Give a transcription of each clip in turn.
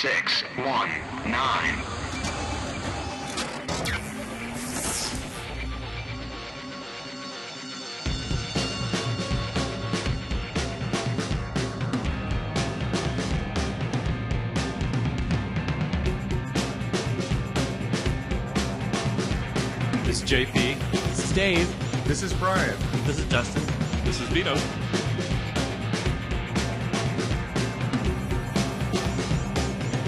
six, one, nine. This is JP. This is Dave. This is Brian. This is Justin. This is Vito.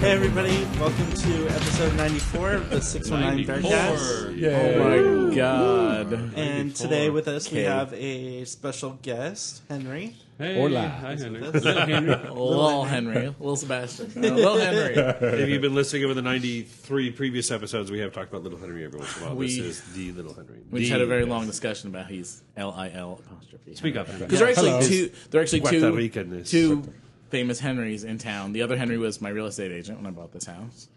Hey everybody, welcome to episode 94 of the 619 Bearcast. Oh my god. And today with us we have a special guest, Henry. Hey, Hola. hi Henry. Little Henry. Little Henry. Little Sebastian. No, Little Henry. if you've been listening over the 93 previous episodes, we have talked about Little Henry every once in a while. this We- is the Little Henry. We just The- had a very long discussion about he's L I L apostrophe. Speak up, Because there are actually Hello. two. There are actually Puerto two. Rican-ness. Two famous Henrys in town. The other Henry was my real estate agent when I bought this house.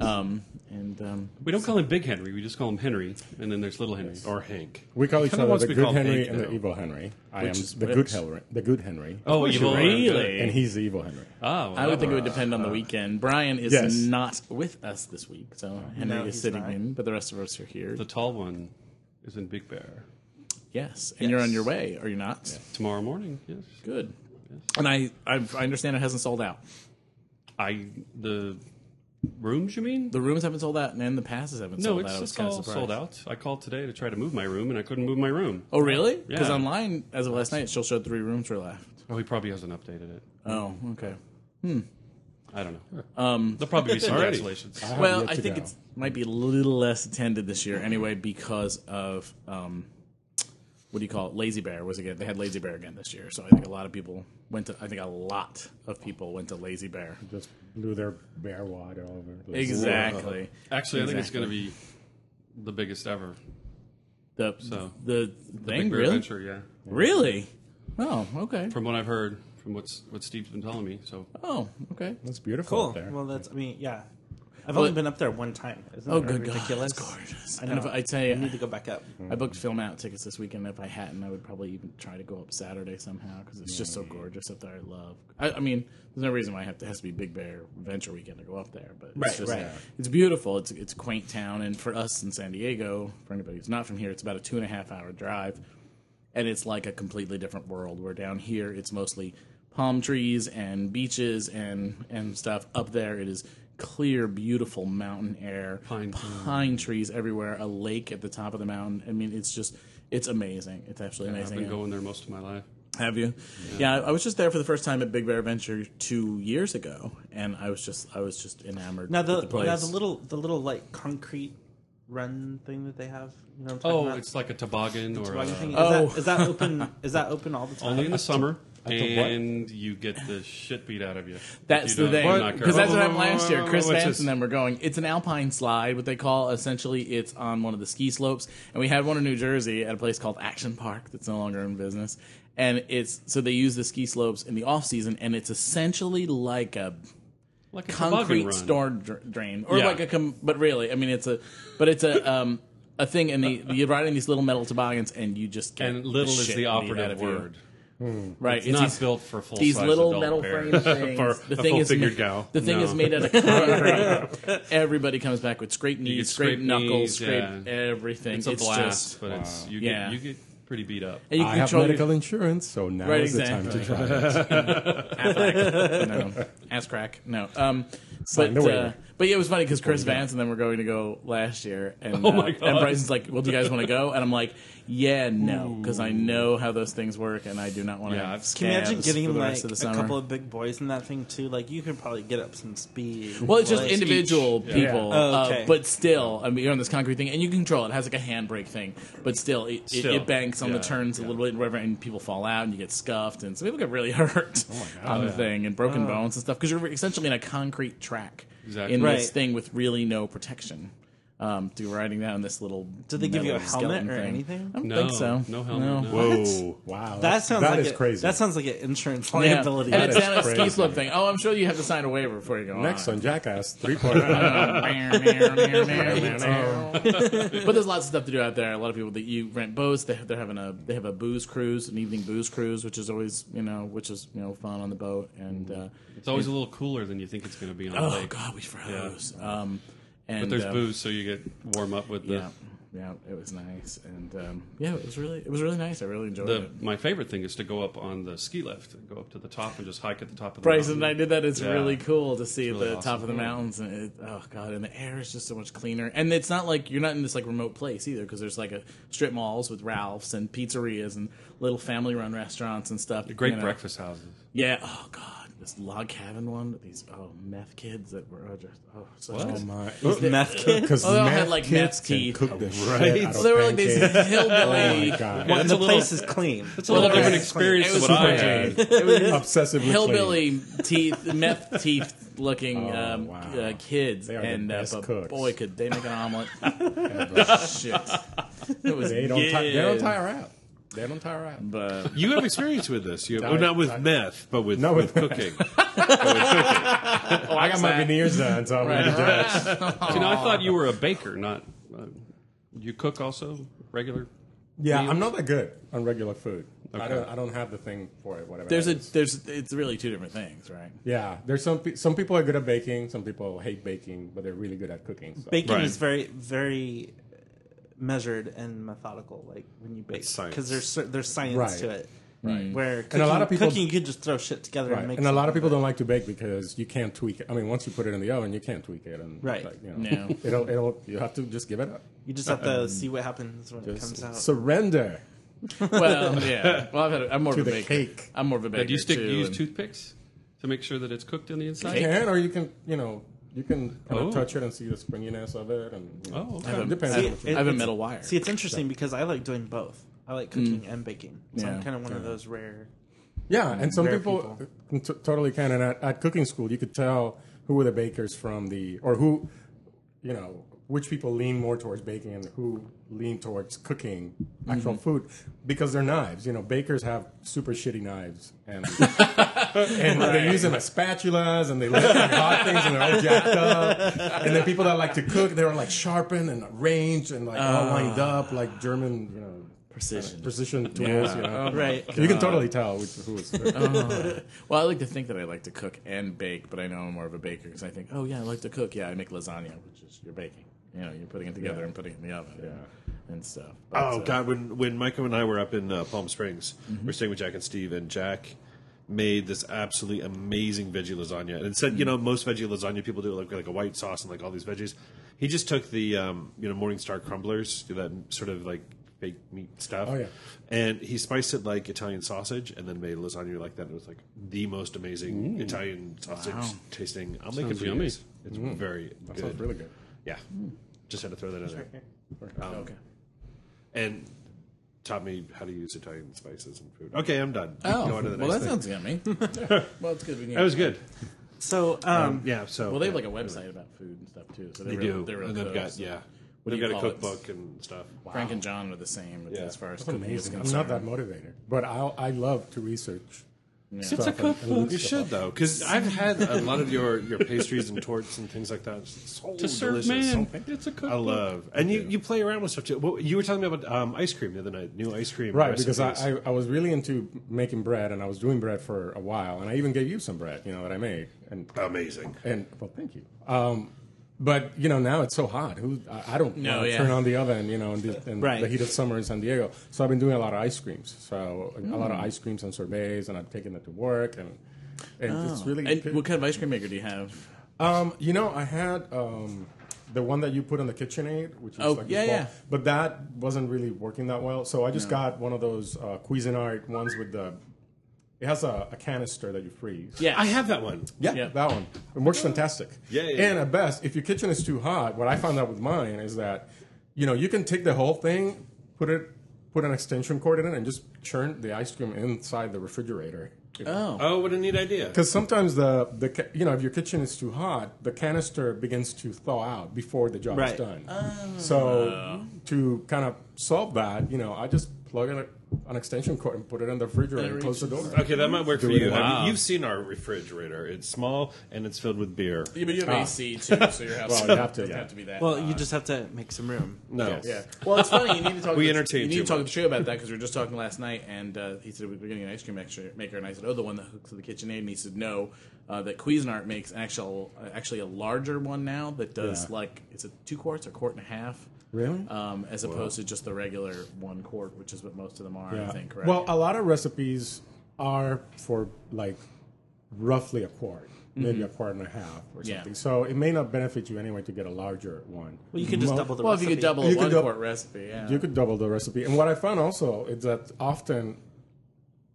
Um, and um, We don't call him Big Henry. We just call him Henry, and then there's Little Henry or Hank. We call each Kinda other the good Henry Hank and the evil Henry. I am Which is the which? good Henry. The good Henry. Oh, evil Really? And he's the evil Henry. Oh, well, I would think it would depend on the weekend. Brian is Yes. not with us this week, so Henry No, is he's sitting not. in, but the rest of us are here. The tall one is in Big Bear yes, and you're on your way, are you not? tomorrow morning. Yes, Good. And I, I, I understand it hasn't sold out. I the rooms. You mean? The rooms haven't sold out, and the passes haven't no, sold it's out. I was just kind all of surprised. sold out. I called today to try to move my room, and I couldn't move my room. Oh, really? Because Yeah. online, as of last night, it still showed three rooms were left. Oh, he probably hasn't updated it. Oh, okay. Hmm. I don't know. Um, There'll probably be some Already. cancellations. I have Well, yet I to think go. it's might be a little less attended this year anyway because of um, what do you call it? Lazy Bear was again. They had Lazy Bear again this year, so I think a lot of people went to. I think a lot of people went to Lazy Bear. just blew their bear wad all over. the- Exactly. Actually, I think it's going to be the biggest ever. The So, the Big thing Bear really Adventure, yeah. really. Oh, okay. From what I've heard, from what's what Steve's been telling me. So Oh, okay. That's beautiful Cool. up there. Well, that's, I mean, yeah. I've only been up there one time. Isn't Oh, that good God, it's gorgeous. I And if I'd say I need to go back up. I booked film out tickets this weekend. If I hadn't, I would probably even try to go up Saturday somehow because it's just so gorgeous up there. I love. I, I mean, there's no reason why I have to it has to be Big Bear Adventure Weekend to go up there, but it's Right, just, right. It's beautiful. It's it's a quaint town, and for us in San Diego, for anybody who's not from here, it's about a two and a half hour drive, and it's like a completely different world. Where down here, it's mostly palm trees and beaches and and stuff. Up there, it is clear, beautiful mountain air, Pine- pine trees everywhere, a lake at the top of the mountain. I mean, it's just it's amazing. It's absolutely amazing I've amazing. been going there most of my life. Have you? Yeah. I was just there for the first time at Big Bear Adventure two years ago, and I was just I was just enamored. Now the, with the place. now the little the little like concrete run thing that they have. You know what I'm talking Oh, about? it's like a toboggan or Toboggan a, thing. Is, Oh. that, is that oh. open? Is that open all the time? only in the summer, what? And you get the shit beat out of you. That's you the thing because that's what happened last year. Chris What's Vance this? and them were going. It's an alpine slide, what they call. Essentially, it's on one of the ski slopes, and we had one in New Jersey at a place called Action Park that's no longer in business. And it's so they use the ski slopes in the off season, and it's essentially like a like a concrete storm drain, or Yeah. like a com- but really, I mean, it's a but it's a um a thing, and they you ride in these little metal toboggans, and you just get And little the is the operative of you. Word. right? It's, not these- built for full these size little adult metal bear. frame things. for the a thing is full-figured ma- gal. The thing No. is made out of concrete. Everybody comes back with scraped knees, scraped scraped knuckles, knees, scraped yeah. everything. It's a blast, just but it's you Yeah. get you get pretty beat up. and you I can have control medical your, insurance, so now Right, is the time to exactly. try it. no, ass crack. No. Um, but uh, but yeah, it was funny because Chris Vance and then we're going to go last year, and Oh uh, my God. and Bryson's like, "Well, do you guys want to go?" And I'm like, "Yeah, no," because I know how those things work, and I do not want to Yeah, have I've- Can you imagine getting for the like the a couple of big boys in that thing too? Like you could probably get up some speed. Well, it's just Like, individual each- people, Yeah. Oh, uh, okay. but still, I mean, you're on this concrete thing, and you control it. It has like a handbrake thing, but still, it, it, Still, it banks on yeah, the turns a yeah. little bit, and whatever, and people fall out, and you get scuffed, and so people get really hurt Oh on the thing, and broken bones and stuff, because you're essentially in a concrete track Exactly. in Right. this thing with really no protection. Um, to riding down this little. Did they give you a helmet skeleton or thing. anything? I don't No, think so. no helmet, no. Whoa. Wow, That sounds that like is a- crazy. That sounds like an insurance Yeah. liability. And That it's down a ski slope thing. Oh, I'm sure you have to sign a waiver before you go Next on. on Jackass 3.0. part. but there's lots of stuff to do out there. A lot of people that you rent boats. They, they're having a they have a booze cruise, an evening booze cruise, which is always you know which is you know fun on the boat. And uh, It's always a little cooler than you think it's going to be on a oh lake. god, we froze. Um, and But there's uh, booze, so you get warm up with the. Yeah, yeah, it was nice, and um, yeah, it was really it was really nice. I really enjoyed The, it. my favorite thing is to go up on the ski lift, go up to the top and just hike at the top of the Bryce mountain. and I did that. It's Yeah. really cool to see really the top of the mountains, and it, oh god, and the air is just so much cleaner. And it's not like you're not in this like remote place either, because there's like a strip malls with Ralphs and pizzerias and little family-run restaurants and stuff. Great you know. breakfast houses. Yeah. Oh god, this log cabin one. These oh meth kids that were oh, just oh such What? good- Oh my. meth kid. Because Oh, they all meth had, like, meth teeth. cook the shit Right. out So they were like these hillbilly. Oh my god. Well, it's the a little- place is clean. It's a little Well, different it was- experience than was what I super had. Obsessively hillbilly teeth, meth teeth looking Oh, um, wow. uh, kids, They are the and uh, best but cooks. boy, could they make an omelet! Shit, it was They don't, ti- they don't tire out. They don't tire out. But You have experience with this. You have, I- well, not with I- meth, but with, Not with with- cooking. I got my veneers done, so I'm ready to judge. you know, I thought you were a baker, not. Uh, you cook also regular. Yeah, Meals? I'm not that good on regular food. I don't. I don't have the thing for it. Whatever. there's a there's it's really two different things, right? Yeah, there's some pe- some people are good at baking. Some people hate baking, but they're really good at cooking. So. Baking Right. is very, very measured and methodical. Like when you bake, science. because there's there's science Right. to it. Right. Where cooking, a lot of people- cooking, you could just throw shit together Right. and make. And a lot of something. people don't like to bake because you can't tweak it. I mean, once you put it in the oven, you can't tweak it. And Right. Like, you know, Yeah. It'll. It'll. You have to just give it up. You just have to uh-uh. see what happens when it comes out. Surrender. Well, yeah. Well, I've had a, I'm more To of a baker. cake. I'm more of a baker do you stick? too. you use toothpicks to make sure that it's cooked on the You inside. can, or you can. You know, you can kind Oh. of touch it and see the springiness of it, and you know, Oh, okay. I have a- depends. I on what you- I have a It's- metal wire. See, it's interesting because I like doing both. I like mm. cooking and baking. So Yeah. I'm kind of one of those rare. Yeah, and some Rare people, t- totally can. And at, at cooking school, you could tell who were the bakers from the, or who, you know, which people lean more towards baking and who lean towards cooking actual mm-hmm. food because they're knives. You know, bakers have super shitty knives, and and they use them as spatulas, and they and hot things, and they're all jacked up. And then people that like to cook, they're like sharpened and arranged and like all ah. lined up like German, you know, Precision. precision tools. You know, oh Right. you can totally tell which, who is. Oh. Well, I like to think that I like to cook and bake, but I know I'm more of a baker because I think, oh yeah, I like to cook. Yeah, I make lasagna, which is you're baking. You know, you're putting it together Yeah. and putting it in the oven Yeah. and stuff. But, Oh uh, God! When when Michael and I were up in uh, Palm Springs, Mm-hmm. we are staying with Jack and Steve, and Jack made this absolutely amazing veggie lasagna. And instead, Mm-hmm. you know, most veggie lasagna people do like like a white sauce and like all these veggies. He just took the um, you know Morningstar crumblers, that sort of like baked meat stuff. Oh, yeah. And he spiced it like Italian sausage, and then made lasagna like that. It was like the most amazing Italian sausage Wow. tasting. I'll make it Sounds for you yummy. guys. It's very That good. sounds really good. Yeah, just had to throw that in there. Um, okay. and taught me how to use Italian spices and food. Okay, I'm done. Oh, Go on to the well, next that thing. sounds yummy. well, it's good. We need That was good. So, um, Yeah. So Well, they have like a website about food and stuff too. So They they're do, they're real and they've got cooks. yeah, What do they've you got a call it? cookbook and stuff. Frank and John are the same Yeah. as far as That's cooking is amazing. I'm concerned. not that motivated, but I I love to research. It's a stuff and- and cookbook. You should though, because I've had a lot of your, your pastries and tortes and things like that. It's so To serve delicious. man. It's a cookbook. I love, and you, you play around with stuff too. Well, you were telling me about um, ice cream the other night. New ice cream, Right, because I, recipes. I, I was really into making bread, and I was doing bread for a while, and I even gave you some bread, you know, that I made, and amazing. and well, thank you. Um, but you know, now it's so hot. Who I, I don't No, yeah. turn on the oven, you know, in, the, in Right. the heat of summer in San Diego. So I've been doing a lot of ice creams. So a lot Mm. of ice creams and sorbets, and I've taken it to work, and, and it's really Oh. And good. what kind of ice cream maker do you have? Um, you know, I had um, the one that you put in the KitchenAid, which is Oh, like this yeah, ball, yeah. but that wasn't really working that well. So I just got one of those uh, Cuisinart ones with the. It has a, a canister that you freeze. Yeah, I have that one. Yeah, Yeah. that one. It works fantastic. Yeah, yeah, And yeah. at best, if your kitchen is too hot, what I found out with mine is that, you know, you can take the whole thing, put it put an extension cord in it and just churn the ice cream inside the refrigerator. Oh, Oh, oh what a neat idea! Because sometimes the the ca- you know if your kitchen is too hot, the canister begins to thaw out before the job Right. is done. Oh. So to kind of solve that, you know, I just plug in a, an extension cord and put it in the refrigerator and close the door. Okay, that might work for Do it you. in- I mean, you've seen our refrigerator. It's small and it's filled with beer. yeah, but you have Ah. AC too, so your house Well, you have to, doesn't yeah. have to be that. Well, hot. you just have to make some room. No. Yes. Yeah. Well, it's funny. You need to talk. We to the, entertain You need too to talk to much. the trio about that because we were just talking last night, and uh, he said we were getting an ice cream maker, maker, and I said, "Oh, the one that hooks to the KitchenAid." And he said, "No, uh, that Cuisinart makes an actual, uh, actually a larger one now that does Yeah. like it's a two quarts or quart and a half." Really? Um, as opposed to just the regular one quart, which is what most of them are, I think. Right? Well, a lot of recipes are for like roughly a quart, maybe a quart and a half or Yeah. something. So it may not benefit you anyway to get a larger one. Well, you can just Mo- double the well, if you recipe. could double You a could one dou- quart recipe, yeah. You could double the recipe. And what I found also is that often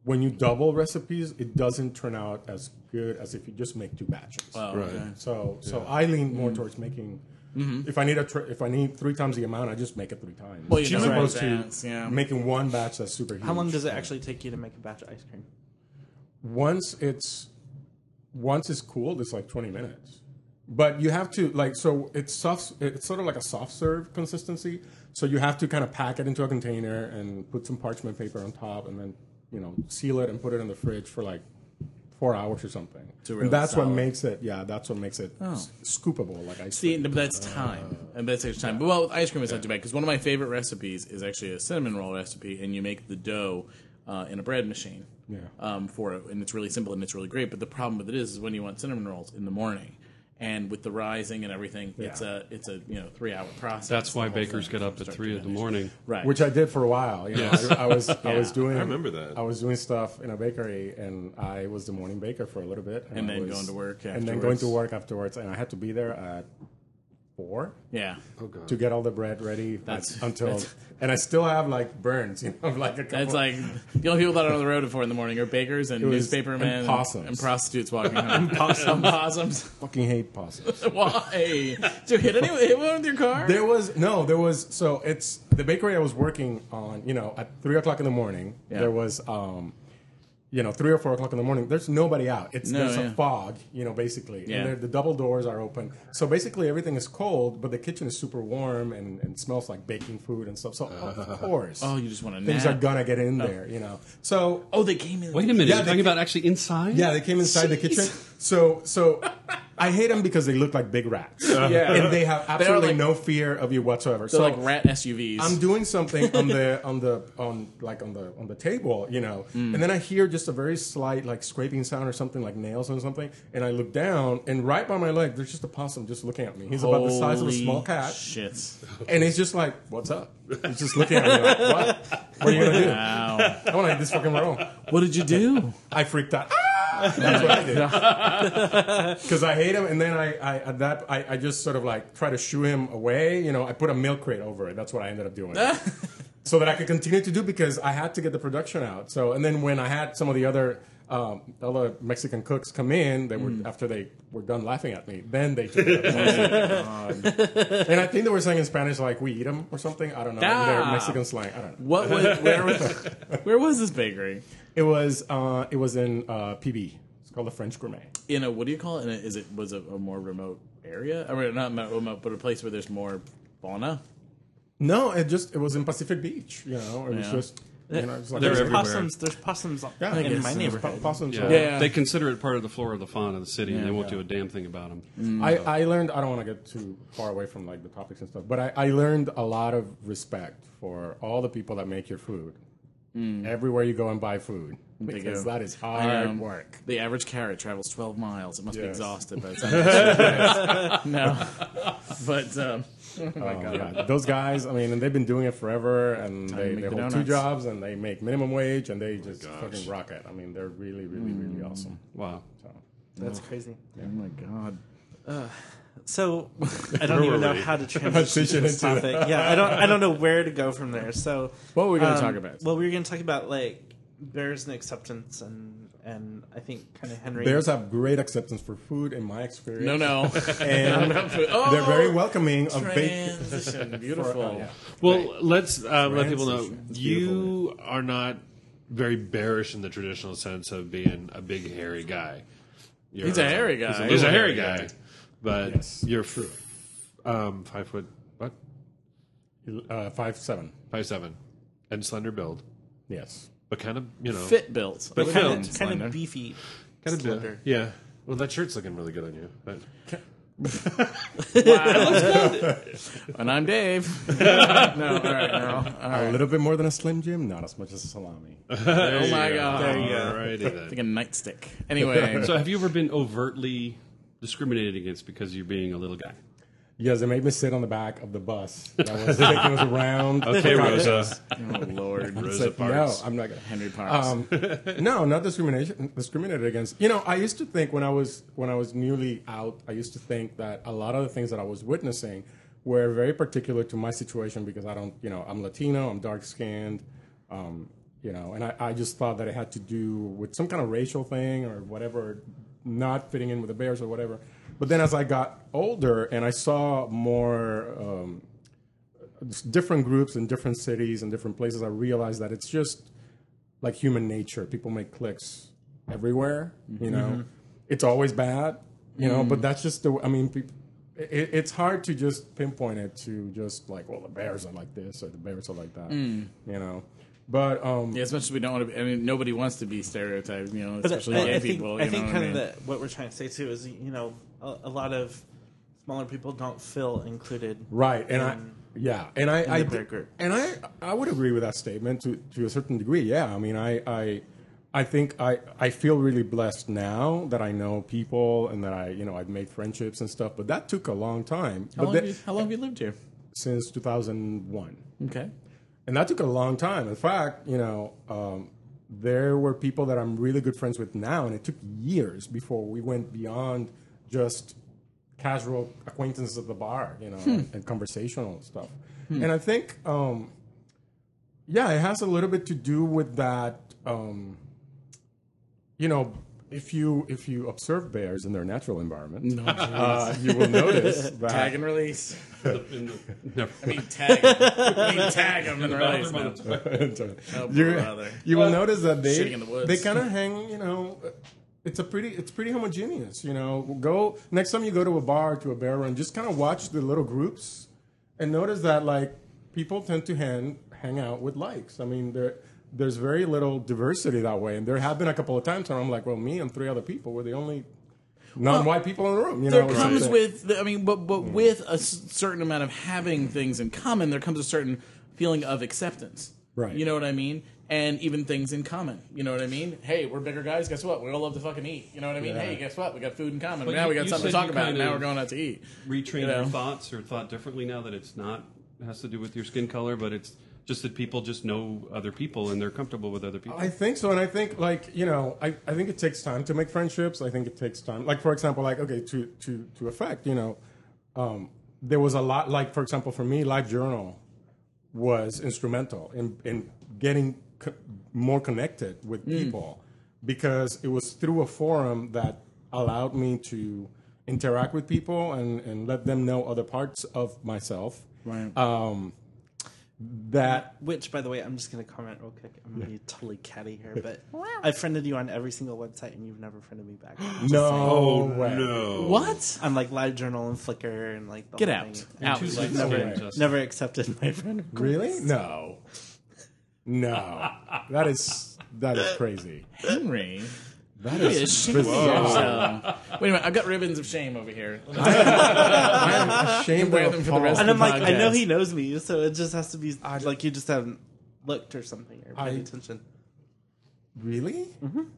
when you double recipes, it doesn't turn out as good as if you just make two batches. Oh, Right. okay. So, so I lean more towards making. Mm-hmm. If I need a tr- if I need three times the amount, I just make it three times. Well, you as know in opposed advance, to yeah. making one batch that's super huge. How long does it actually take you to make a batch of ice cream? once it's once it's cooled, it's like twenty minutes. But you have to like so it's soft. It's sort of like a soft serve consistency. So you have to kind of pack it into a container and put some parchment paper on top, and then you know seal it and put it in the fridge for like four hours or something. Really and that's what makes it. Yeah, that's what makes it s- scoopable. Like I See, but that's time, and that's takes time. But well, with ice cream is not too bad because one of my favorite recipes is actually a cinnamon roll recipe, and you make the dough uh, in a bread machine. Yeah. Um, for it, and it's really simple and it's really great. But the problem with it is, is when you want cinnamon rolls in the morning, and with the rising and everything, it's a it's a you know three hour process. That's why bakers get up at three in the morning. Right. which I did for a while. You know, I, I was I was doing. I remember that. I was doing stuff in a bakery, and I was the morning baker for a little bit, And I then was- going to work and then going to work afterwards, and I had to be there at four yeah. to get all the bread ready That's- until, that's- and I still have like burns, you know, like a couple. That's like the only people that are on the road at four in the morning are bakers and was- newspapermen and possums. and prostitutes walking home. possums. possums. fucking hate possums. Why? Did you hit anyone? Hit one with your car? There was no, there was so it's the bakery I was working on. You know, at three o'clock in the morning, Yeah. there was, um, you know, three or four o'clock in the morning. There's nobody out. It's No, there's yeah. a fog, you know, basically, Yeah. and there- the double doors are open. So basically, everything is cold, but the kitchen is super warm and, and smells like baking food and stuff. So of course, Oh, you just want to things nap. are gonna get in oh. there, you know. So Oh, they came in. Wait a minute, Yeah, you're talking ca- about actually inside? yeah, they came inside the kitchen. So so I hate them because they look like big rats. Yeah. and they have They absolutely like- no fear of you whatsoever. They're so like rat SUVs. I'm doing something on the on the on like on the on the table, you know, Mm. and then I hear just a very slight like scraping sound or something like nails or something, and I look down, and right by my leg, there's just a possum just looking at me. He's about the size of a small cat, Shit. and he's just like, "What's up?" He's just looking at me like, "What? What are you gonna do?" Wow. I want to eat this fucking roll. what did you do? I freaked out. That's what I did. Because I hate him, and then I, I at that I, I just sort of like try to shoo him away. You know, I put a milk crate over it. That's what I ended up doing. so that I could continue to do because I had to get the production out. So and then when I had some of the other um, other Mexican cooks come in, they were after they were done laughing at me, then they took it. and I think they were saying in Spanish like "we eat them" or something. I don't know. Ah. Their Mexican slang. I don't know. What was where was where was this bakery? It was uh, it was in uh, PB. It's called the French Gourmet. In a what do you call it? In a, is it was it a more remote area? I mean, not remote, but a place where there's more fauna. No, it just it was in Pacific Beach. You know, it was just you know, it's like They're There's everywhere. possums. There's possums Yeah, in it's- my it's neighborhood. po- possums. Yeah. Yeah. They consider it part of the flora of the fauna of the city, and they won't Yeah. do a damn thing about them. Mm. I, I learned I don't want to get too far away from like the topics and stuff, but I, I learned a lot of respect for all the people that make your food. Mm. Everywhere you go and buy food, because go. that is hard know. work. The average carrot travels 12 miles. It must be Yes. exhausted by the time. no, but um, Oh my uh, god, those guys! I mean, and they've been doing it forever, and to they, make they the hold two jobs, and they make minimum wage, and they just fucking rock it. I mean, they're really, really, really mm. awesome. Wow. So. That's crazy. oh my god. Uh, so I don't even know how to transition to this into topic. Yeah, I don't. I don't know where to go from there. So What were we going to um, talk about? Well, we were going to talk about like bears and acceptance and and I think kind of Henry. Bears have great acceptance for food, in my experience. No, no. and oh, they're very welcoming of bacon. transition. Beautiful. yeah. Well, let's uh, let people know you are not very bearish in the traditional sense of being a big hairy guy. You're, He's a hairy guy. He's a, He's a hairy hairy guy, guy. but Yes, you're f- um, five foot what Uh, five seven. five seven and slender build, Yes. But kind of you know Fit built. But I fit. would kind, say of, kind of beefy. kind of slender. yeah. Well, that shirt's looking really good on you. But And I'm Dave. no, all right, no. All A right. little bit more than a Slim Jim, not as much as a salami. Oh my god. There you go. Alrighty then. Like a nightstick. Anyway. So, have you ever been overtly discriminated against because you're being a little guy? Yes, they made me sit on the back of the bus. That was taking us around. Okay, Rosa. oh Lord. Rosa Said, no, I'm not gonna. Henry Parks. Um, no, not discrimination. Discriminated against. You know, I used to think when I was when I was newly out, I used to think that a lot of the things that I was witnessing were very particular to my situation because I don't, you know, I'm Latino, I'm dark skinned, um, you know, and I, I just thought that it had to do with some kind of racial thing or whatever, not fitting in with the Bears or whatever. But then as I got older and I saw more. Um, different groups in different cities and different places, I realized that it's just like human nature. People make clicks everywhere. You know, it's always bad. You know, but that's just the. I mean, peop it, it's hard to just pinpoint it to just like, well, the Bears are like this or the Bears are like that. You know, but um, yeah, as much as we don't want to be, I mean, nobody wants to be stereotyped, you know, especially I, gay I think, people. I you think know kind of I mean? the, what we're trying to say too is you know a, a lot of smaller people don't feel included. Right, and I yeah, and I, I and I I would agree with that statement to to a certain degree. Yeah, I mean, I I I think I I feel really blessed now that I know people and that I you know I've made friendships and stuff. But that took a long time. How but long, then- have you, how long have you lived here? since 2001, Okay. and that took a long time. In fact, you know. Um, there were people that I'm really good friends with now, and it took years before we went beyond just casual acquaintances at the bar, you know, and conversational stuff. And I think, um, yeah, it has a little bit to do with that. Um, you know, if you if you observe bears in their natural environment, uh, you will notice that Tag and release. In the- never. I mean, tag. I mean, tag them and release them. you, brother. you will notice that they the they kind of hang. You know, it's a pretty it's pretty homogeneous. You know, go next time you go to a bar to a bear run, just kind of watch the little groups and notice that like people tend to hang hang out with likes. I mean, there there's very little diversity that way, and there have been a couple of times where I'm like, well, me and three other people were the only non-white people in the room. You there know, comes with the- i mean but but mm. with a certain amount of having things in common there comes a certain feeling of acceptance Right. you know what i mean and even things in common you know what i mean hey we're bigger guys guess what we all love to fucking eat you know what i mean Yeah. hey guess what we got food in common But now you- we got something to talk about kind now we're going out to eat Retrain You know? your thoughts or thought differently now that it's not it has to do with your skin color, but it's just that people just know other people and they're comfortable with other people. I think so, and I think like you know, I, I think it takes time to make friendships. I think it takes time. Like for example, like okay, to to to affect you know, um, there was a lot. Like for example, for me, Live Journal was instrumental in in getting co- more connected with people because it was through a forum that allowed me to interact with people and and let them know other parts of myself. right Um, that Which, by the way, I'm just going to comment real quick. I'm going to be totally catty here, but I friended you on every single website, and you've never friended me back. no way. no. what I'm like LiveJournal and Flickr and like the get out thing. out Like, never, never accepted my friend. request. Really? No. No. That is that is crazy. henry That Be is ashamed bizarre. yourself. Wait a minute, I've got ribbons of shame over here. I am ashamed Wear of them for the rest And of I'm the like, I know he knows me, so it just has to be like you just haven't looked or something or paid I- attention. Really?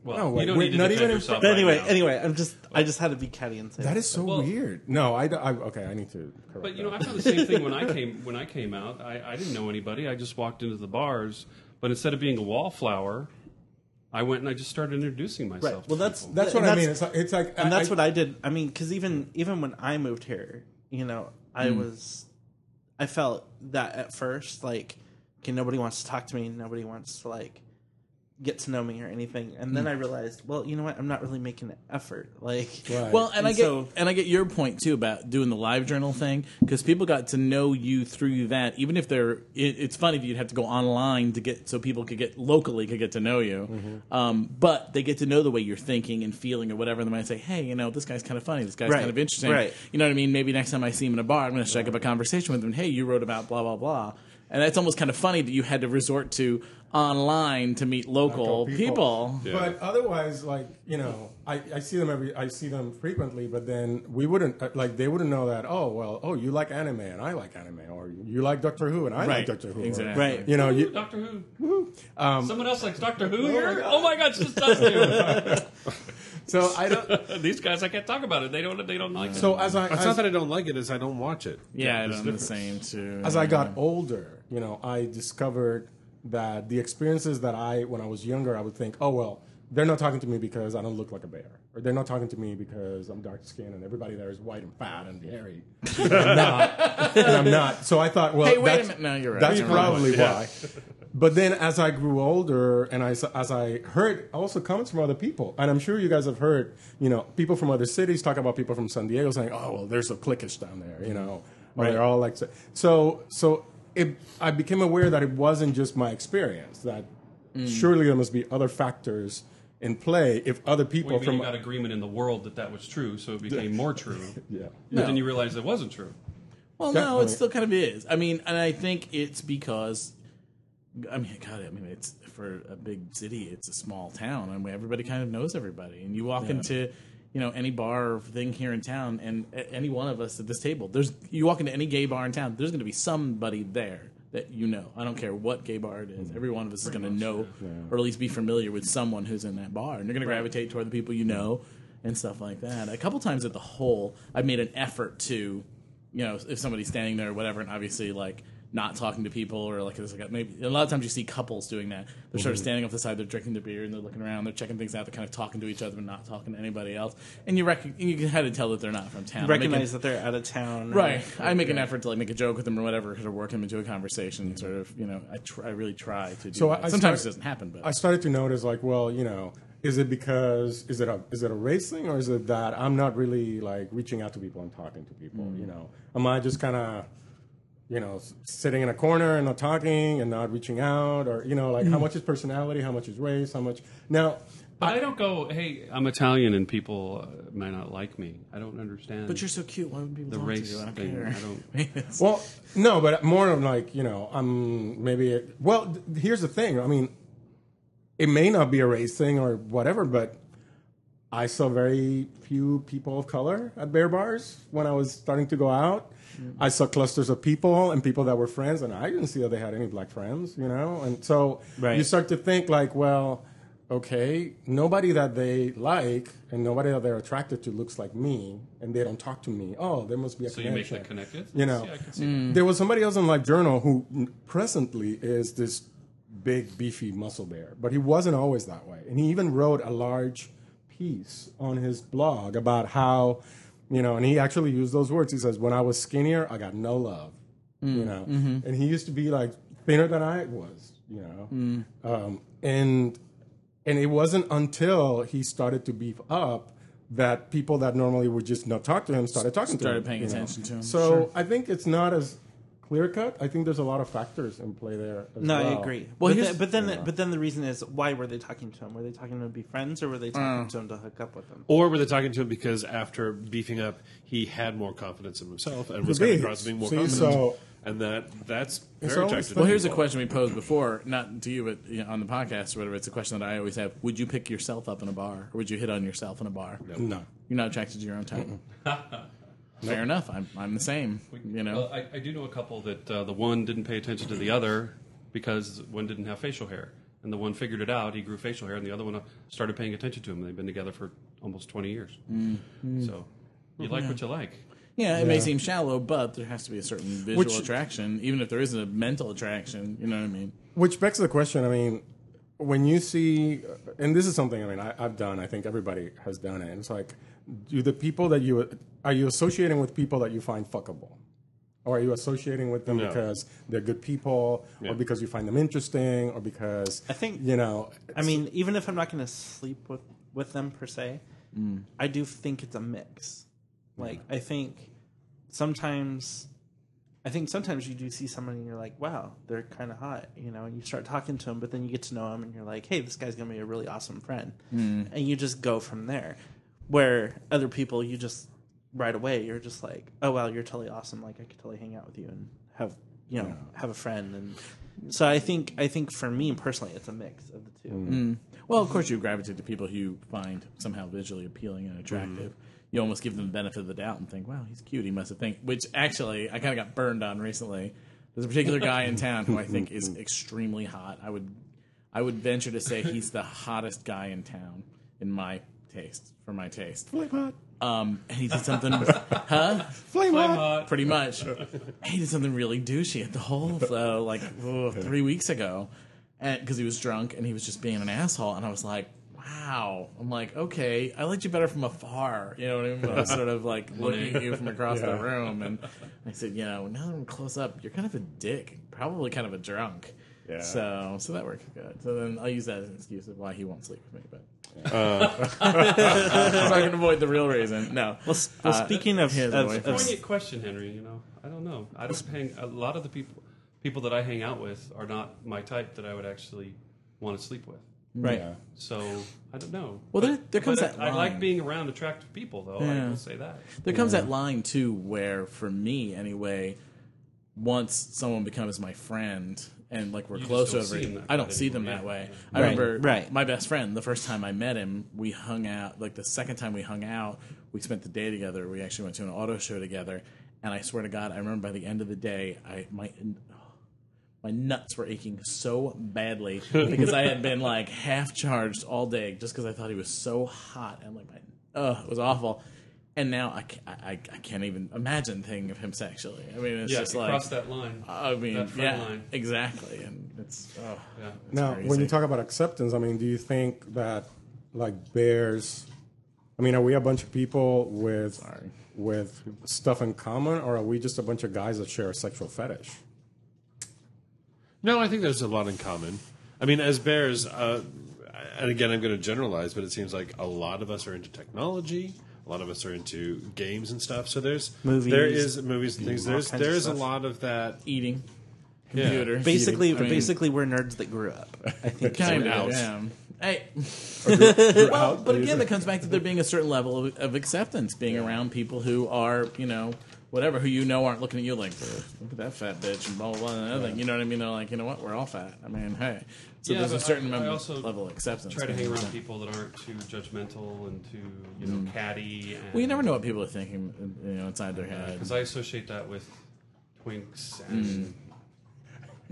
well, No, wait, you don't wait, need to not even in yourself. But right anyway, now. anyway, I'm just, I just had to be catty and say That is so Well- weird. No, I, I okay. I need to. Correct But you know. I found the same thing when I came when I came out. I, I didn't know anybody. I just walked into the bars, but instead of being a wallflower, I went and I just started introducing myself. Right. Well, that's people. that's what and I mean. It's like, it's like and that's I, what I did. I mean, because even even when I moved here, you know, I Hmm. was, I felt that at first, like, okay, nobody wants to talk to me, nobody wants to like get to know me or anything. And then I realized, well, you know what? I'm not really making an effort. Like, Right. Well, and, And I get so- and I get your point too about doing the live journal thing because people got to know you through that. Even if they're, it, it's funny if you'd have to go online to get so people could get locally could get to know you, Mm-hmm. um, but they get to know the way you're thinking and feeling or whatever. And they might say, "Hey, you know, this guy's kind of funny. This guy's Right. kind of interesting. Right. You know what I mean? Maybe next time I see him in a bar, I'm going to strike up a conversation with him. Hey, you wrote about blah blah blah." And that's almost kind of funny that you had to resort to online to meet local, Local people. people. But otherwise, like you know, I, I see them every I see them frequently. But then we wouldn't uh, like they wouldn't know that. Oh well, oh you like anime and I like anime, or you like Doctor Who and I like Doctor Who. or- Exactly. right. You know, you, Doctor Who. Someone else likes Doctor Who here. Oh my God, it's just us two. so I don't. These guys, I can't talk about it. They don't. They don't like it. So as I It's as, not that I don't like it; is I don't watch it. Yeah, There's I'm the same too. as I got older, you know, I discovered that the experiences that I, when I was younger, I would think, oh, well, they're not talking to me because I don't look like a bear. Or they're not talking to me because I'm dark skinned and everybody there is white and fat and hairy. And I'm not. And I'm not. So I thought, well, Hey, wait a that's, minute. No, you're right. that's You're right. probably why. But then as I grew older and I, s- as I heard also comments from other people, and I'm sure you guys have heard, you know, people from other cities talk about people from San Diego saying, oh, well, there's a so cliquish down there, you know, or they're all like, so- so, so it, I became aware that it wasn't just my experience, that mm. surely there must be other factors in play if other people Well, you from, got agreement in the world that that was true, so it became more true. yeah. But then you realize it wasn't true. Well, no, it still kind of is. I mean, and I think it's because, I mean, God, I mean, it's for a big city, it's a small town, and everybody kind of knows everybody. And you walk into, you know, any bar or thing here in town, and any one of us at this table, there's you walk into any gay bar in town, there's going to be somebody there that you know. I don't care what gay bar it is. Mm-hmm. Every one of us is going to know, or at least be familiar with someone who's in that bar, and you're going to gravitate toward the people you know. And stuff like that. A couple times at the Hole, I've made an effort to you know, if somebody's standing there or whatever, and obviously like not talking to people or like there's like a, maybe a lot of times you see couples doing that. They're sort of standing off the side, they're drinking their beer and they're looking around, they're checking things out, they're kind of talking to each other but not talking to anybody else. And you rec- you can kind of tell that they're not from town. Recognize that they're out of town. or- Right, I make an effort to like make a joke with them or whatever, to work them into a conversation. Sort of, you know, I, tr- I really try to do. So that. I Sometimes start- it doesn't happen, but I started to notice, like, well, you know, is it because is it a is it a race thing or is it that I'm not really like reaching out to people and talking to people? Mm. You know, am I just kind of you know sitting in a corner and not talking and not reaching out, or you know, like Mm. how much is personality, how much is race, how much now? But I don't go, hey, I'm Italian and people uh, might not like me. I don't understand. but you're so cute. Why would people the talk race to you? I don't thing. care. I don't. Well, no, but more of like you know, I'm maybe. It, well, th- here's the thing. I mean, it may not be a race thing or whatever, but I saw very few people of color at bear bars when I was starting to go out. Mm-hmm. I saw clusters of people and people that were friends, and I didn't see that they had any black friends, you know. And so Right. you start to think like, well, okay, nobody that they like and nobody that they're attracted to looks like me, and they don't talk to me. Oh, there must be a So you make connection. that connected? You know. Yeah, I can see mm. that. There was somebody else in LiveJournal who presently is this big, beefy muscle bear, but he wasn't always that way. And he even wrote a large piece on his blog about how, you know, and he actually used those words. He says, "When I was skinnier, I got no love," you mm, know, mm-hmm. and he used to be like thinner than I was, you know, mm. um, and and it wasn't until he started to beef up that people that normally would just not talk to him started talking to him. Started paying you know. attention to him, So sure. I think it's not as clear cut. I think there's a lot of factors in play there. As No, well. I agree. Well, but, here's- then, but then, but then the reason is why were they talking to him? Were they talking to him to be friends, or were they talking Uh. to him to hook up with him? Or were they talking to him because after beefing up, he had more confidence in himself and was Could be. coming across being more See, confident, so- and that that's very attractive. Well, here's a question we posed before, not to you, but you know, on the podcast or whatever. It's a question that I always have: Would you pick yourself up in a bar, or would you hit on yourself in a bar? No. You're not attracted to your own type. Fair enough. I'm I'm the same. You know. Well, I, I do know a couple that uh, the one didn't pay attention to the other because one didn't have facial hair. And the one figured it out, he grew facial hair, and the other one uh, started paying attention to him. They've been together for almost 20 years. Mm-hmm. So you like what you like. yeah, it may seem shallow, but there has to be a certain visual Which- attraction, even if there isn't a mental attraction. You know what I mean? Which begs the question. I mean, when you see, and this is something I mean I, I've done. I think everybody has done it. It's like, do the people that you are you associating with people that you find fuckable? Or are you associating with them No. because they're good people, Yeah. or because you find them interesting, or because I think- you know? I mean, even if I'm not going to sleep with with them per se, mm. I do think it's a mix. Like I think sometimes, I think sometimes you do see someone and you're like, wow, they're kind of hot, you know, and you start talking to them, but then you get to know them and you're like, hey, this guy's gonna be a really awesome friend, mm. and you just go from there. Where other people, you just right away, you're just like, oh well, you're totally awesome. Like I could totally hang out with you and have you know have a friend and. So I think I think for me personally, it's a mix of the 2 mm. Well, of course, you gravitate to people who you find somehow visually appealing and attractive. Mm. You almost give them the benefit of the doubt and think, "Wow, he's cute. He must have think." Which actually, I kind of got burned on recently. There's a particular guy in town who I think is extremely hot. I would, I would venture to say he's the hottest guy in town in my taste, for my taste. Flame hot, Um, and he did something, huh? flame hot. Pretty much. he did something really douchey at the Hole though, like oh, three weeks ago, because he was drunk and he was just being an asshole. And I was like, wow. I'm like, okay, I liked you better from afar. You know what I mean? I was sort of like looking at you from across the room, and I said, you know, now that I'm close up, you're kind of a dick, probably kind of a drunk. Yeah. So, so that worked good. So then I'll use that as an excuse of why he won't sleep with me, but. so I can avoid the real reason. No. Well, s- well Uh, speaking of, he has a of, of Poignant question, Henry. You know, I don't know. I don't hang. A lot of the people people that I hang out with are not my type that I would actually want to sleep with. Mm. right, Yeah. So I don't know. Well, there- But- there comes but that I, I like being around attractive people, though. I Yeah. will say that. There comes that line too, where for me anyway, once someone becomes my friend and like we're You close don't over, it, I don't bad see them anymore, that way. Yeah. I Right, remember right. my best friend. The first time I met him, we hung out. Like the second time we hung out, we spent the day together. We actually went to an auto show together, and I swear to God, I remember by the end of the day, I my. My nuts were aching so badly because I had been like half charged all day just because I thought he was so hot and like my, ugh, it was awful. And now I, ca- I, I can't even imagine thinking of him sexually. I mean, it's Yeah, just you like cross that line. I mean, that front yeah, line. exactly, and it's oh, Yeah. Now, crazy. when you talk about acceptance, I mean, do you think that like bears? I mean, are we a bunch of people with Sorry. with stuff in common, or are we just a bunch of guys that share a sexual fetish? No, I think there's a lot in common. I mean, as bears, uh, and again, I'm going to generalize, but it seems like a lot of us are into technology. A lot of us are into games and stuff. So there's Movies. There is movies and things. All There's kinds of there's a stuff. lot of that. eating, Yeah. computer, basically, I mean, basically, we're nerds that grew up. I think kind of. out. Yeah. Hey, Well, well, but again, that comes back to there being a certain level of, of acceptance, being around people who are, you know, whatever, who you know aren't looking at you like, look at that fat bitch, and blah blah blah. And another thing. You know what I mean? They're like, you know what? We're all fat. I mean, hey. So Yeah, there's a certain I- I level- also level of acceptance. Try to hang around people that aren't too judgmental and too you know mm. catty. And, Well, you never know what people are thinking, you know, inside their head. because I associate that with twinks and. Mm.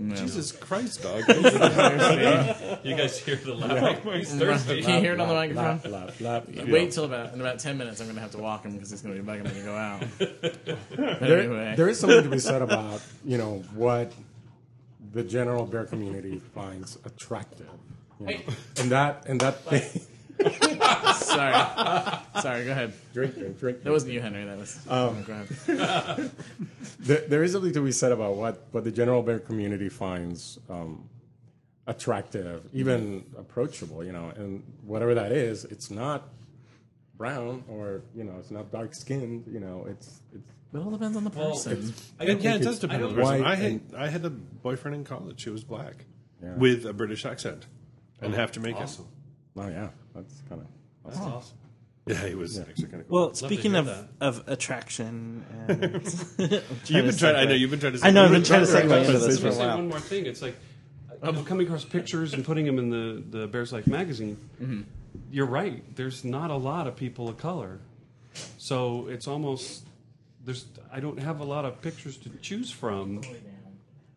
Yeah. Jesus Christ, dog! You guys hear the laugh? He's thirsty. Can you hear it on the microphone? Lap, lap, lap. Wait till about in about ten minutes. I'm going to have to walk him because he's going to be begging me to go out. There, anyway, there is something to be said about you know what the general bear community finds attractive, you know? and that and that thing. Sorry, sorry. Go ahead. drink, drink, drink. That wasn't you, Henry. That was. Oh, go ahead. There, there is something to be said about what, what the general bear community finds um, attractive, even approachable, you know, and whatever that is, it's not brown or you know, it's not dark skinned, you know, it's it's It all depends on the Well, person. I yeah, don't yeah, think it does it's- depend I on the person. White I had and- I had a boyfriend in college who was black Yeah. with a British accent and half Jamaican. Awesome. Oh yeah, that's kind of That's awesome. Yeah, he was actually kind of cool. Well, speaking hear of, that. of attraction, and you've been trying. I know you've been trying to. I know, I've been trying to segue into this for a say while. one more thing. It's like I'm coming across pictures and putting them in the, the Bears Life magazine. Mm-hmm. You're right. There's not a lot of people of color, so it's almost there's. I don't have a lot of pictures to choose from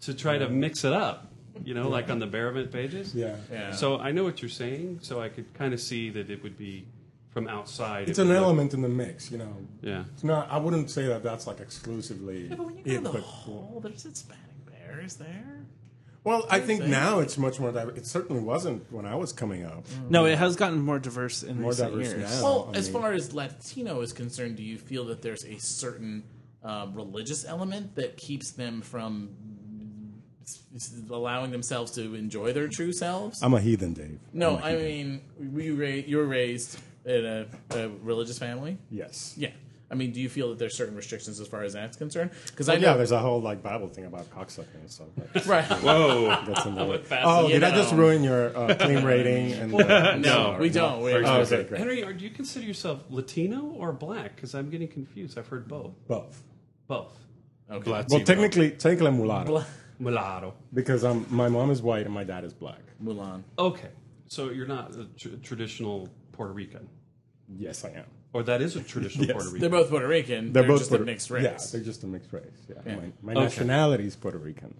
to try to mix it up. You know, like on the Bear event pages. yeah. Yeah. So I know what you're saying. So I could kind of see that it would be from outside. It's it an look- element in the mix, you know. Yeah. It's not. I wouldn't say that that's like exclusively Yeah, but when you go it, to the but hall, there's Hispanic bears there. well, I think thing. now it's much more. Diverse. It certainly wasn't when I was coming up. No, it has gotten more diverse in More recent diverse years. now. Well, I as mean- far as Latino is concerned, do you feel that there's a certain uh, religious element that keeps them from s- s- allowing themselves to enjoy their true selves? I'm a heathen, Dave. no, I'm a I heathen. mean, were you, ra- you were raised in a, a religious family. yes. Yeah. I mean, do you feel that there's certain restrictions as far as that's concerned? Because I know, yeah, there's a whole like Bible thing about cocksucking and stuff. Like, right. Whoa. that's in there. fast Oh, you did I just ruin your uh, claim rating? And uh, No, we don't. We're, Oh, actually- okay, great. Henry, are, do you consider yourself Latino or black? Because I'm getting confused. I've heard both. Both. Both. Okay. Latino. Well, technically, technically I'm mulatto Mulatto. because I'm my mom is white and my dad is black. Mulan. Okay. So you're not a tr- traditional Puerto Rican. Yes, I am. Or that is a traditional Yes. Puerto Rican. They're both Puerto Rican. They're, They're, both just Puerto- a mixed race. Yeah, they're just a mixed race. Yeah, Yeah. my, my Okay. nationality is Puerto Rican.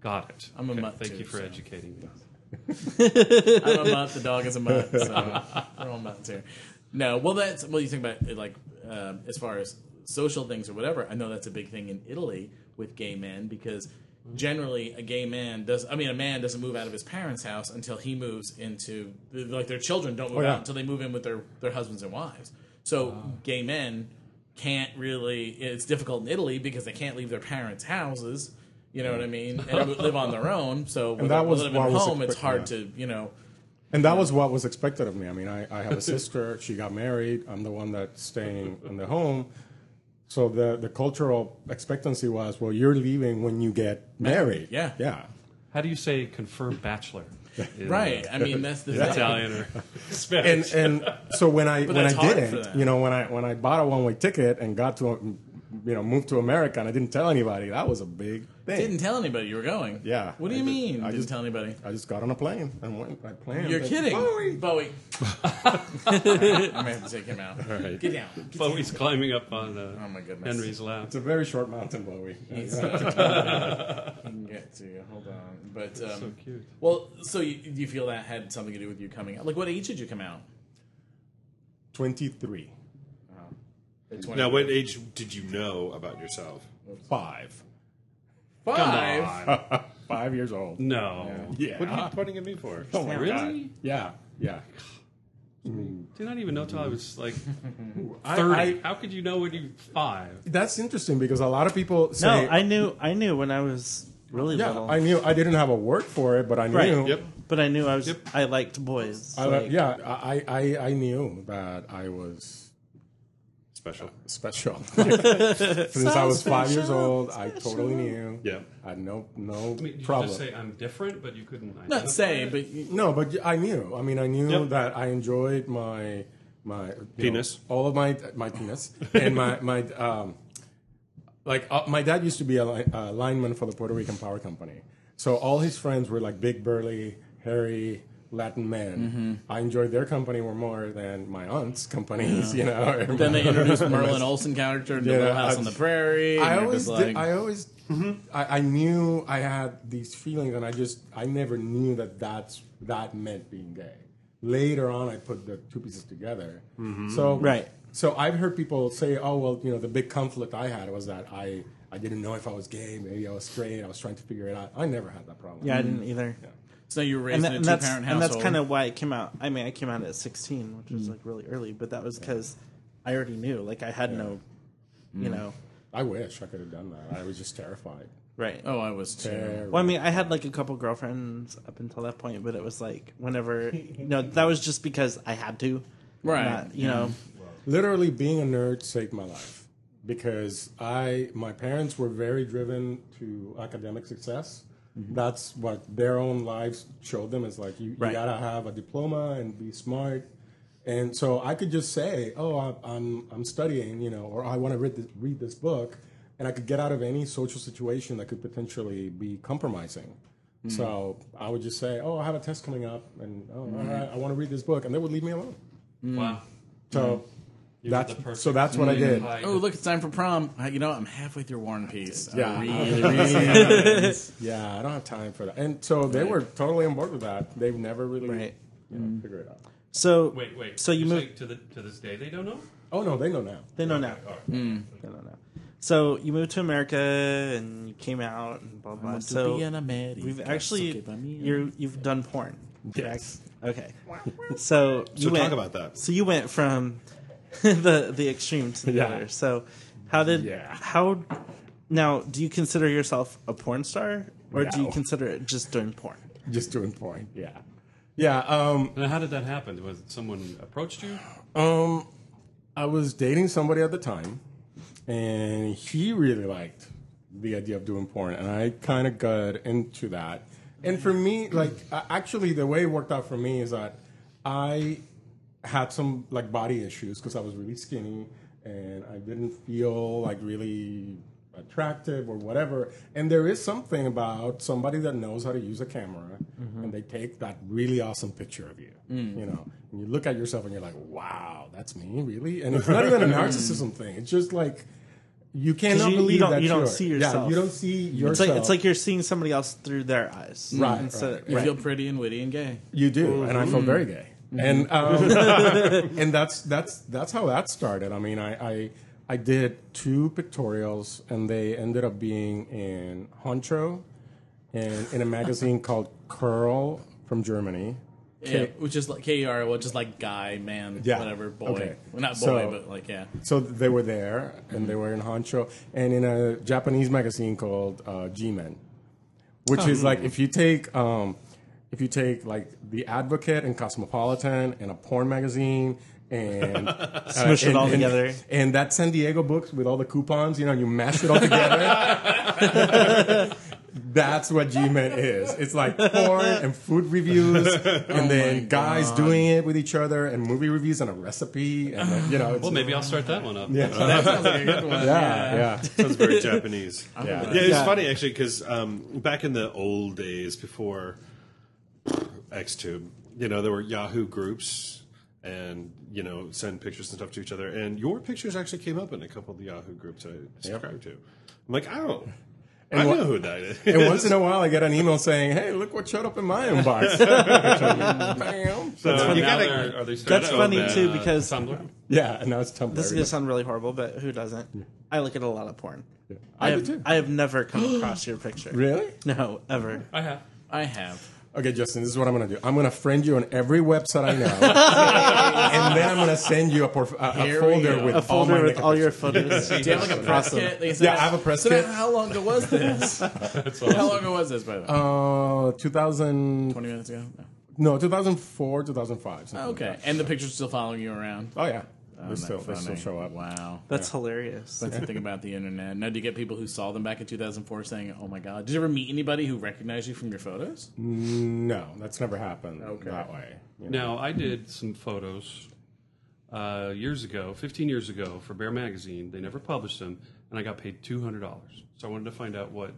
Got it. I'm a mutt, Thank too, you for so. educating me. I'm a mutt. The dog is a mutt. So we're all mutts here. No, well, that's well. You think about it, like um, as far as social things or whatever. I know that's a big thing in Italy with gay men because Mm-hmm. generally a gay man does. I mean, a man doesn't move out of his parents' house until he moves into like their children don't move Oh, yeah. out until they move in with their their husbands and wives. So gay men can't really. It's difficult in Italy because they can't leave their parents' houses. You know what I mean? And live on their own. So when that was living what at was home, it's hard yeah. to you know. And that was what was expected of me. I mean, I, I have a sister. She got married. I'm the one that's staying in the home. So the, the cultural expectancy was, well, you're leaving when you get married. Yeah. Yeah. How do you say confirmed bachelor? in, Right. I mean, that's the thing. Italian or And Spanish. and so when I when I that's hard for didn't, them. you know, when I when I bought a one way ticket and got to, you know, moved to America and I didn't tell anybody, that was a big thing. Didn't tell anybody you were going. Yeah, What do I you did. mean? I didn't just- tell anybody. I just got on a plane and went. I planned. You're kidding, Bowie. Bowie. I'm gonna have to take him out. All right. Get down. Get Bowie's climbing up on uh, Oh my goodness. Henry's lap. It's a very short mountain, Bowie. He's- I can get to you. Hold on. But um, So cute. well, so you, do you feel that had something to do with you coming out? Like, what age did you come out? Twenty three. At 20? Now, what age did you know about yourself? Five. Five. Five years old. No. Yeah. What are you pointing at me for? Oh my Really? God. Yeah. Yeah. Did not even know till I was like 30. I- How could you know when you five? That's interesting because a lot of people No, I knew. I knew when I was really yeah, little. I knew I didn't have a word for it, but I knew. Right. Yep. but I knew I was. I liked boys. I, Like, yeah, I, I, I knew that I was Special. special. Since I was five years special, old, I totally knew. Yeah. I had no no I mean, you problem. just say I'm different, but you couldn't Not identify say, it? but you- No, but I knew. I mean, I knew Yep. that I enjoyed my my you Penis. know, all of my my penis, and my my um, like uh, my dad used to be a, li- a lineman for the Puerto Rican Power Company. So all his friends were like big, burly, hairy Latin men. Mm-hmm. I enjoyed their company more more than my aunt's companies. You know. then they introduced Merlin Olsen character to Yeah, Little House I- on the Prairie. I always, just did, like, I always, I, I knew I had these feelings, and I just, I never knew that that's that meant being gay. Later on, I put the two pieces together. So Right. So I've heard people say, "Oh, well, you know, the big conflict I had was that I, I didn't know if I was gay. Maybe I was straight. I was trying to figure it out. I never had that problem. Yeah, I didn't either. So you were raised And, that, in a two that's parent and that's kind of why it came out. I mean, I came out at 16, which Mm. was like really early, but that was because I already knew. Like I had no, you Mm. know, I wish I could have done that. I was just terrified. right. Oh, I was too. Terrified. Well, I mean, I had like a couple girlfriends up until that point, but it was like whenever, you know, that was just because I had to. Right. Not, you know, literally being a nerd saved my life because I my parents were very driven to academic success. Mm-hmm. That's what their own lives showed them. Is like you, Right. you gotta have a diploma and be smart. And so I could just say, "Oh, I- I'm I'm studying," you know, or I want to read this, read this book, and I could get out of any social situation that could potentially be compromising. Mm-hmm. So I would just say, "Oh, I have a test coming up, and oh, all right, I want to read this book," and they would leave me alone. Wow. So were that's perfect so that's what I did. Hi. Oh, look, it's time for prom. You know, I'm halfway through War and Peace. Yeah. really, really Yeah, I don't have time for that. And so they were totally on board with that. They've never really Right. you know, mm-hmm. figure it out. so Wait, wait. So you You're moved. to the to this day they don't know? Oh no, they know now. They know now. All right. Mm. They know now. So you moved to America and you came out and blah blah. want to So be an American. we've actually So give me a- you're you've done porn. Yes. Okay. So you So went, talk about that. So you went from the the extreme to the Yeah. other. So How did Yeah. how now do you consider yourself a porn star or do you consider it just doing porn? Just doing porn. Yeah. Yeah. Um, Now, how did that happen? Was someone approached you? Um, I was dating somebody at the time, and he really liked the idea of doing porn, and I kind of got into that. And for me, like uh, actually, the way it worked out for me is that I had some like body issues because I was really skinny, and I didn't feel like really attractive or whatever. And there is something about somebody that knows how to use a camera, mm-hmm. and they take that really awesome picture of you. Mm. You know, and you look at yourself and you're like, "Wow, that's me, really." And it's not even a narcissism thing. It's just like you cannot you- you believe don't- that you don't you're- see Yeah, yourself. you don't see It's yourself. like it's like you're seeing somebody else through their eyes. Right, Instead- right. You right. feel pretty and witty and gay. You do, and I feel mm-hmm. very gay, and um, and that's that's that's how that started. I mean, I, I I did two pictorials, and they ended up being in Honcho, and in a magazine called Kerl from Germany. Yeah, which is like K E R, which is like guy, man, Yeah, whatever, boy. okay. Well, not boy, So- but like yeah. So they were there, and they were in Honcho, and in a Japanese magazine called uh, G-Men, which is like if you take um, if you take like the Advocate and Cosmopolitan and a porn magazine. And uh, Smush it all and- together. and that San Diego books with all the coupons, you know, you mash it all together. That's what G-Men is. It's like porn and food reviews, and then guys doing it with each other, and movie reviews and a recipe, and then, you know, it's, Well, maybe I'll start that one up. yeah, That sounds like a good one. yeah, yeah. Sounds very Japanese. Yeah. Yeah, it's Yeah. funny actually because um, back in the old days before XTube, you know, there were Yahoo groups and you know send pictures and stuff to each other, and your pictures actually came up in a couple of the Yahoo groups I subscribed to. I'm like, oh, I what- know who that is. And once in a while, I get an email saying, "Hey, look what showed up in my inbox." Bam. so Now you gotta. are they That's funny, open, too, uh, because- Tumblr? yeah, and now it's Tumblr. This is gonna sound really horrible, but who doesn't? I look at a lot of porn. I do have, too. I have never come across your picture. really? No, ever. I have. I have. Okay, Justin, this is what I'm going to do. I'm going to friend you on every website I know, and then I'm going to send you a, porf- a, a folder with A all folder my with all your photos. Do you have like a press kit? that you Yeah, out? I have a press So kit. How long ago was this? How long ago was this, by the way? Uh, 2000, 20 minutes ago? no, 2004, 2005. something No. like Okay. And the picture's still following you around? Oh yeah, Oh, they still not they still show up. Wow. That's hilarious. That's the thing about the internet. Now, do you get people who saw them back in 2004 saying, oh my God? Did you ever meet anybody who recognized you from your photos? No, that's never happened Okay. that way. you know. Now, I did some photos uh, years ago, 15 years ago, for Bear Magazine. They never published them, and I got paid $200. So I wanted to find out what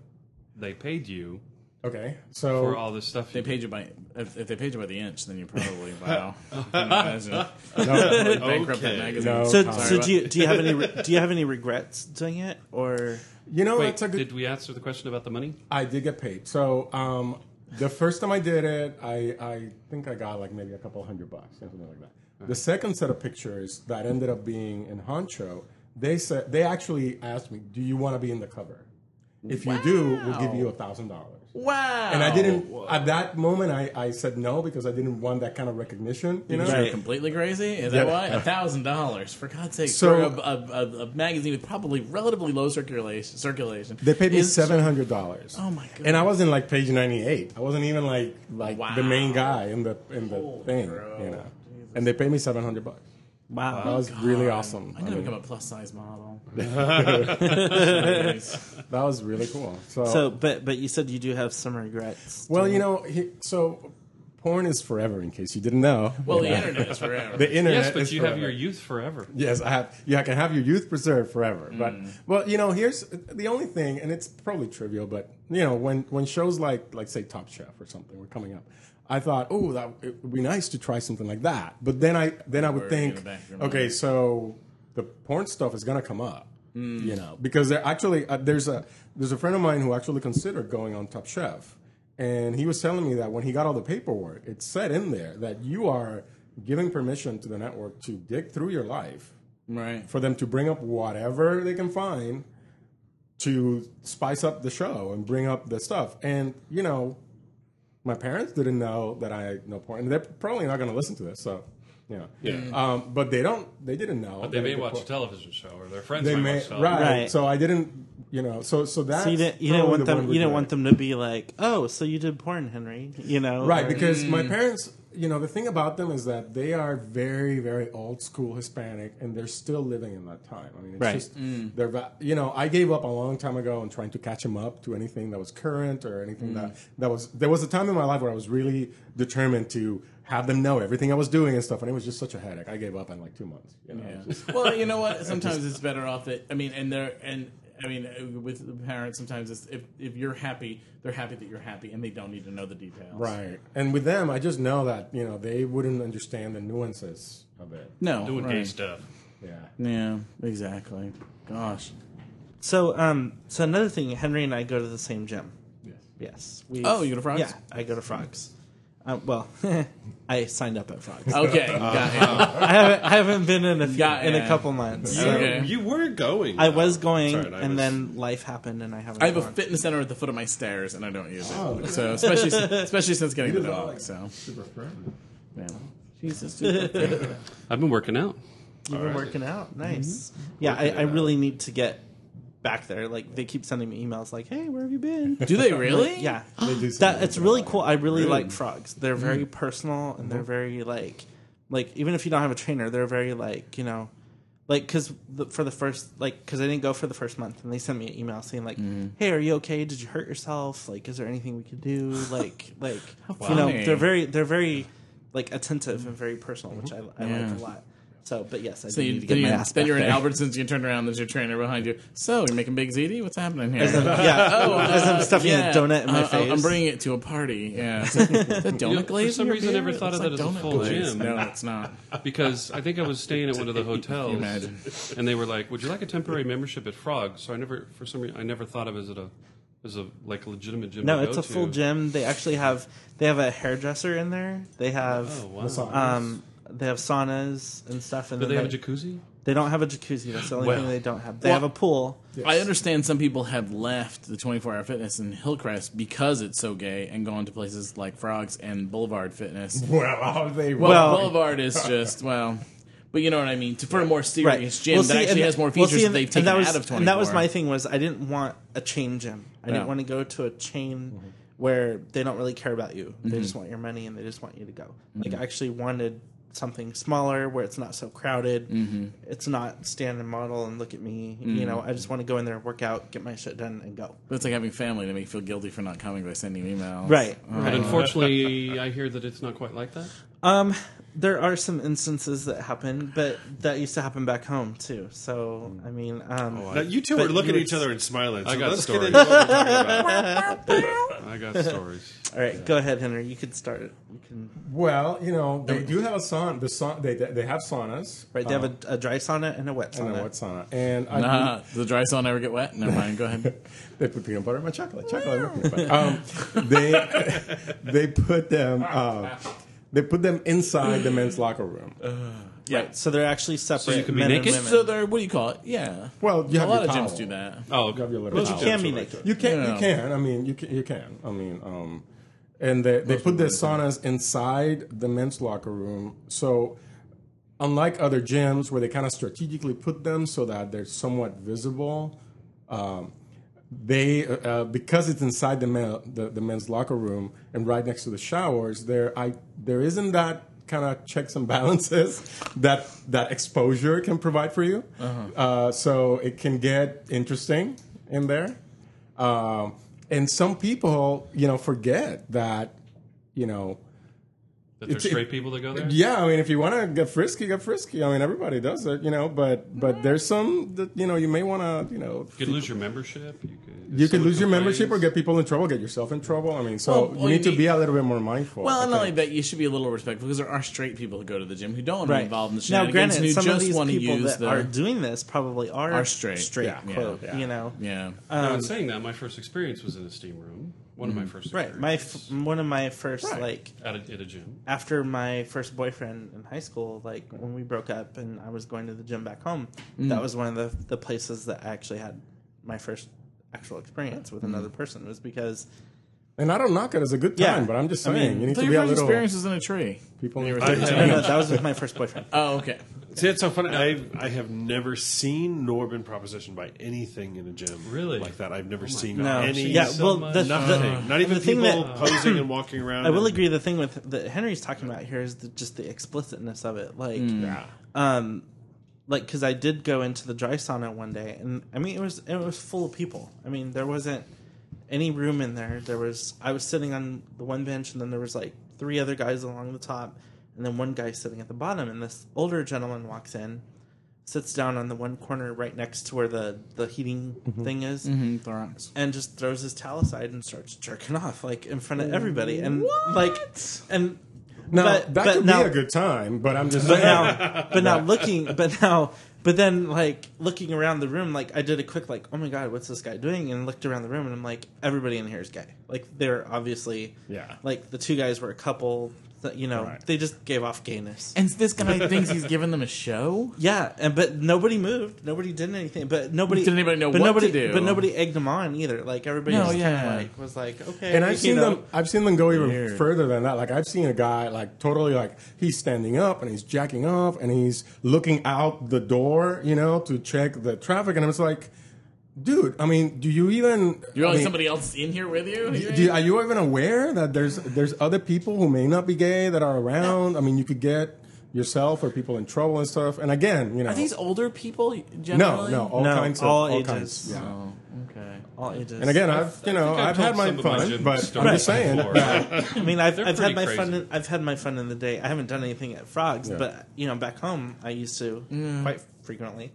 they paid you Okay, so for all this stuff. They paid you by if, if they paid you by the inch, then you probably wow. Can you imagine? Bankrupt that Okay. magazine. No. So, Sorry, so do you do you have any re- do you have any regrets doing it or you know Wait, that's a good. did we answer the question about the money? I did get paid. So um, the first time I did it, I, I think I got like maybe a couple hundred bucks, something like that. The second set of pictures that ended up being in Honcho, they said they actually asked me, "Do you want to be in the cover? If you do, we'll give you a thousand dollars." Wow. And I didn't at that moment. I, I said no because I didn't want that kind of recognition. You know, You're Right. completely crazy. Is that Yeah. why? A thousand dollars for God's sake. So- for a, a, a, a magazine with probably relatively low circulation. Circulation. They paid me Is- seven hundred dollars. Oh my god. And I was in like page ninety eight. I wasn't even like like Wow. the main guy in the in the Holy thing, bro. you know. And they paid me seven hundred bucks. That wow? was really awesome. I'm gonna mean, become a plus size model. that was really cool. So, So, but but you said you do have some regrets. well, you know, he, so porn is forever. In case you didn't know, well, the Yeah. internet is forever. the internet Yes, but is you forever. have your youth forever. Yes, I have. Yeah, I can have your youth preserved forever. But Mm. well, you know, here's the only thing, and it's probably trivial, but you know, when when shows like like say Top Chef or something were coming up, I thought, oh, that it would be nice to try something like that. But then I then I would in think, the back of your mind. okay, so the porn stuff is gonna come up, Mm. you know, because there actually uh, there's a there's a friend of mine who actually considered going on Top Chef, and he was telling me that when he got all the paperwork, it said in there that you are giving permission to the network to dig through your life right. for them to bring up whatever they can find to spice up the show and bring up the stuff. And you know, my parents didn't know that I know porn, and they're probably not going to listen to this. So, You know. Yeah. Um, but they don't. They didn't know. But they may watch por- a television show, or their friends They might may watch television. right. Right. So I didn't. You know. So so that So you didn't, you didn't want them. You didn't want them to be like, "Oh, so you did porn, Henry?" You know, Right, or- because my Mm. parents, you know, the thing about them is that they are very, very old school Hispanic, and they're still living in that time. I mean, it's Right. just Mm. they're, you know, I gave up a long time ago on trying to catch them up to anything that was current or anything Mm. that that was. There was a time in my life where I was really determined to have them know everything I was doing and stuff, and it was just such a headache. I gave up in like two months. You know, Yeah. Just- well, you know what? Sometimes it's better off that. I mean, and they're and I mean, with the parents, sometimes it's if if you're happy, they're happy that you're happy, and they don't need to know the details. Right, and with them, I just know that you know they wouldn't understand the nuances of it. No. Doing right. gay stuff. Yeah. Yeah. Exactly. Gosh. So, um, so another thing, Henry and I go to the same gym. Yes. Yes. We, Oh, you go to Frogs? Yeah, I go to Frogs. Uh, well, I signed up at Frogs. Okay. got it. I haven't, I haven't been in a few, Got in a ya. couple months. You, so- Okay. you were going. I though. was going, Sorry, I and was- then life happened, and I haven't. I have a gone. fitness center at the foot of my stairs, and I don't use it. Oh, so especially especially since getting the dog. like So Super friendly. yeah. Jesus. Super I've been working out. You've been working out, nice. Yeah, I, I really need to get back there. Like they keep sending me emails, like, "Hey, where have you been?" Do they really? Yeah, They do that it's really cool. I really, Really? like frogs. They're very mm-hmm. personal and they're mm-hmm. very like, like even if you don't have a trainer, they're very like you know, like because for the first like because I didn't go for the first month and they sent me an email saying like, mm-hmm. hey, are you okay? Did you hurt yourself? Like, is there anything we could do? Like, like you know, they're very they're very like attentive and very personal, which I, I Yeah. like a lot. So, but yes, I So you, need to get you, my ass. Then back you're in there. Albertsons. You turn around. There's your trainer behind you. So you're making big ziti. What's happening here? As I'm- yeah, Oh, as I'm stuffing yeah. a donut in my Uh, face. I'm bringing it to a party. Yeah. Is that donut You know, for some in your reason, I beer? never thought It's of that like as a full glaze. gym. No, it's not. because I think I was staying at one of the hotels, imagine? and they were like, "Would you like a temporary membership at Frog?" So I never, for some reason, I never thought of it as a as a like a legitimate gym. No, to it's go a full gym. They actually have they have a hairdresser in there. They have Oh wow! Um they have saunas and stuff. And Do they then have a jacuzzi? They don't have a jacuzzi. That's the only Well. thing they don't have. They Well- have a pool. I understand some people have left the 24 hour fitness in Hillcrest because it's so gay and gone to places like Frogs and Boulevard Fitness. Well, how they Well, Well- Boulevard is just, well, but you know what I mean? To, for a more serious gym Well, that actually and- has more well, features see, that and- they've taken that was, out of 24. And that was my thing was I didn't want a chain gym. I Yeah. didn't want to go to a chain where they don't really care about you. They Mm-hmm. just want your money and they just want you to go. Like I actually wanted something smaller where it's not so crowded. Mm-hmm. It's not stand and model and look at me. You know, I just want to go in there, work out, get my shit done, and go. But it's like having family to make you feel guilty for not coming by sending you emails. Right. But unfortunately, I hear that it's not quite like that. Um, there are some instances that happen, but that used to happen back home too. So I mean, um, Now, you two But are looking at each other and smiling. So I got let's stories. get into what talking about. I got stories. All right, go ahead, Henry. You could start it. You can. Well, you know, they do have a sauna. The sauna they they have saunas. Right, they have uh, a, a dry sauna and a wet sauna. and sauna. a wet sauna, and I Nah, does the dry sauna ever get wet? Never mind. Go ahead. they put peanut butter in my chocolate. Chocolate. with peanut butter. um, they they put them uh, they put them inside the men's locker room. Yeah. So they're actually separate. So you can be men naked? And women. So they're, what do you call it? Yeah. Well, you a have lot your of gyms towel. do that. Oh, You have your little but you towel. can be naked. You can, Yeah. you can. I mean, you can, you can. I mean, um, and they, they put the saunas inside the men's locker room. So, unlike other gyms where they kind of strategically put them so that they're somewhat visible, um, they uh, because it's inside the, men, the the men's locker room and right next to the showers, there I there isn't that kind of checks and balances that that exposure can provide for you. uh so it can get interesting in there. Um, and some people, you know, forget that, you know, that there's straight people that go there. yeah, I mean, if you want to get frisky, get frisky. I mean, everybody does it, you know. But but there's some that you know you may want to you know You could lose your membership. You could, you could someone lose your membership or get people in trouble, get yourself in trouble. I mean, so Well, you need you to be a little bit more mindful. Well, not only that, you should be a little respectful because there are straight people who go to the gym who don't want to be involved in the Now, granted, who some of these want to people use that the are doing this probably are Are straight. straight Yeah. quote. Yeah. You know, yeah. Now, in um, saying that, my first experience was in a steam room. One of my mm. first right? My experiences f- one of my first Right. like at a, at a gym. after my first boyfriend in high school, like when we broke up and I was going to the gym back home, mm. that was one of the the places that I actually had my first actual experience with another mm. person was because And I don't knock it as a good time, Yeah. but I'm just I saying mean, you need So to be a little. experience is in a tree. People You were I 13. have- no, that was with my first boyfriend. Oh, okay. See, it's so funny. I I have never seen nor been propositioned by anything in a gym Really? like that. I've never seen No, any. yeah, so well, much. the, nothing. the, Not even the thing people that- posing and walking around. I will and- agree. The thing with that Henry's talking about here is the, just the explicitness of it. Like, Yeah. um, like because I did go into the dry sauna one day, and I mean it was it was full of people. I mean there wasn't any room in there. There was I was sitting on the one bench, and then there was like three other guys along the top, and then one guy sitting at the bottom. And this older gentleman walks in, sits down on the one corner right next to where the the heating thing is, Mm, Thorax. and just throws his towel aside and starts jerking off like in front of everybody, and like and. Now but- that but could now- be a good time, but I'm just but saying. now, but now looking, but now, but then like looking around the room, like I did a quick like, oh my god, what's this guy doing? And looked around the room, and I'm like, everybody in here is gay. Like they're obviously, Yeah. Like the two guys were a couple. That, you know, Right. they just gave off gayness. And this guy thinks he's giving them a show. yeah, and but nobody moved, nobody did anything, but nobody Did anybody know but what nobody, to do? But nobody egged them on either. Like everybody No, just yeah. kind of like was like, okay, And I've seen know. them. I've seen them go even Weird. further than that. Like I've seen a guy like totally like he's standing up and he's jacking off and he's looking out the door, you know, to check the traffic. And I was like, dude, I mean, do you even? You I want mean, somebody else in here with you? do you- are you even aware that there's there's other people who may not be gay that are around? I mean, you could get yourself or people in trouble and stuff. And again, you know, Are these older people no, generally? no, all No, kinds of all all ages. kinds. Yeah. Oh, okay. all ages. And again, I've you know I've I've had my some of my fun, but I'm just saying. I mean, I've, I've had pretty my fun. In, I've had my fun in the day. I haven't done anything at Frogs, Yeah. but you know, back home, I used to mm. quite frequently.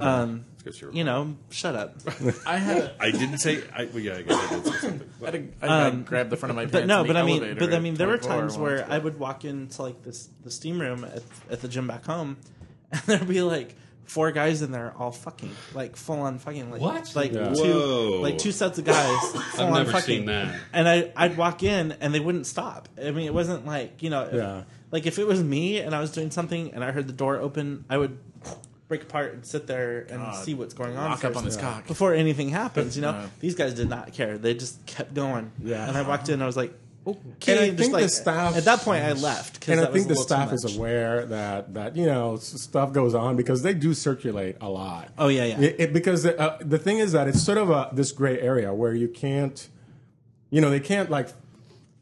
Um, you're you know, shut up. I had a, I didn't say. I, well, yeah, I guess I did say something. I, had a, I, Um, I grabbed the front of my pants. But no, in the but I mean, but I mean, there were times where but- I would walk into like this the steam room at, at the gym back home, and there'd be like four guys in there all fucking like full on fucking like What? like Yeah. two Whoa. like two sets of guys full I've on never fucking seen that. and I I'd walk in and they wouldn't stop. I mean, it wasn't like you know, if- Yeah. like if it was me and I was doing something and I heard the door open, I would break apart and sit there and God. see what's going on Lock up on his cock. before anything happens. You know, Yeah. these guys did not care; they just kept going. Yeah. and I walked in, and I was like, okay. And I just think the staff- at that point I left. 'cause and I think the a little too staff is aware that that you know stuff goes on because they do circulate a lot. Oh, yeah, yeah. It, it- because the, uh, the thing is that it's sort of a this gray area where you can't, you know, they can't like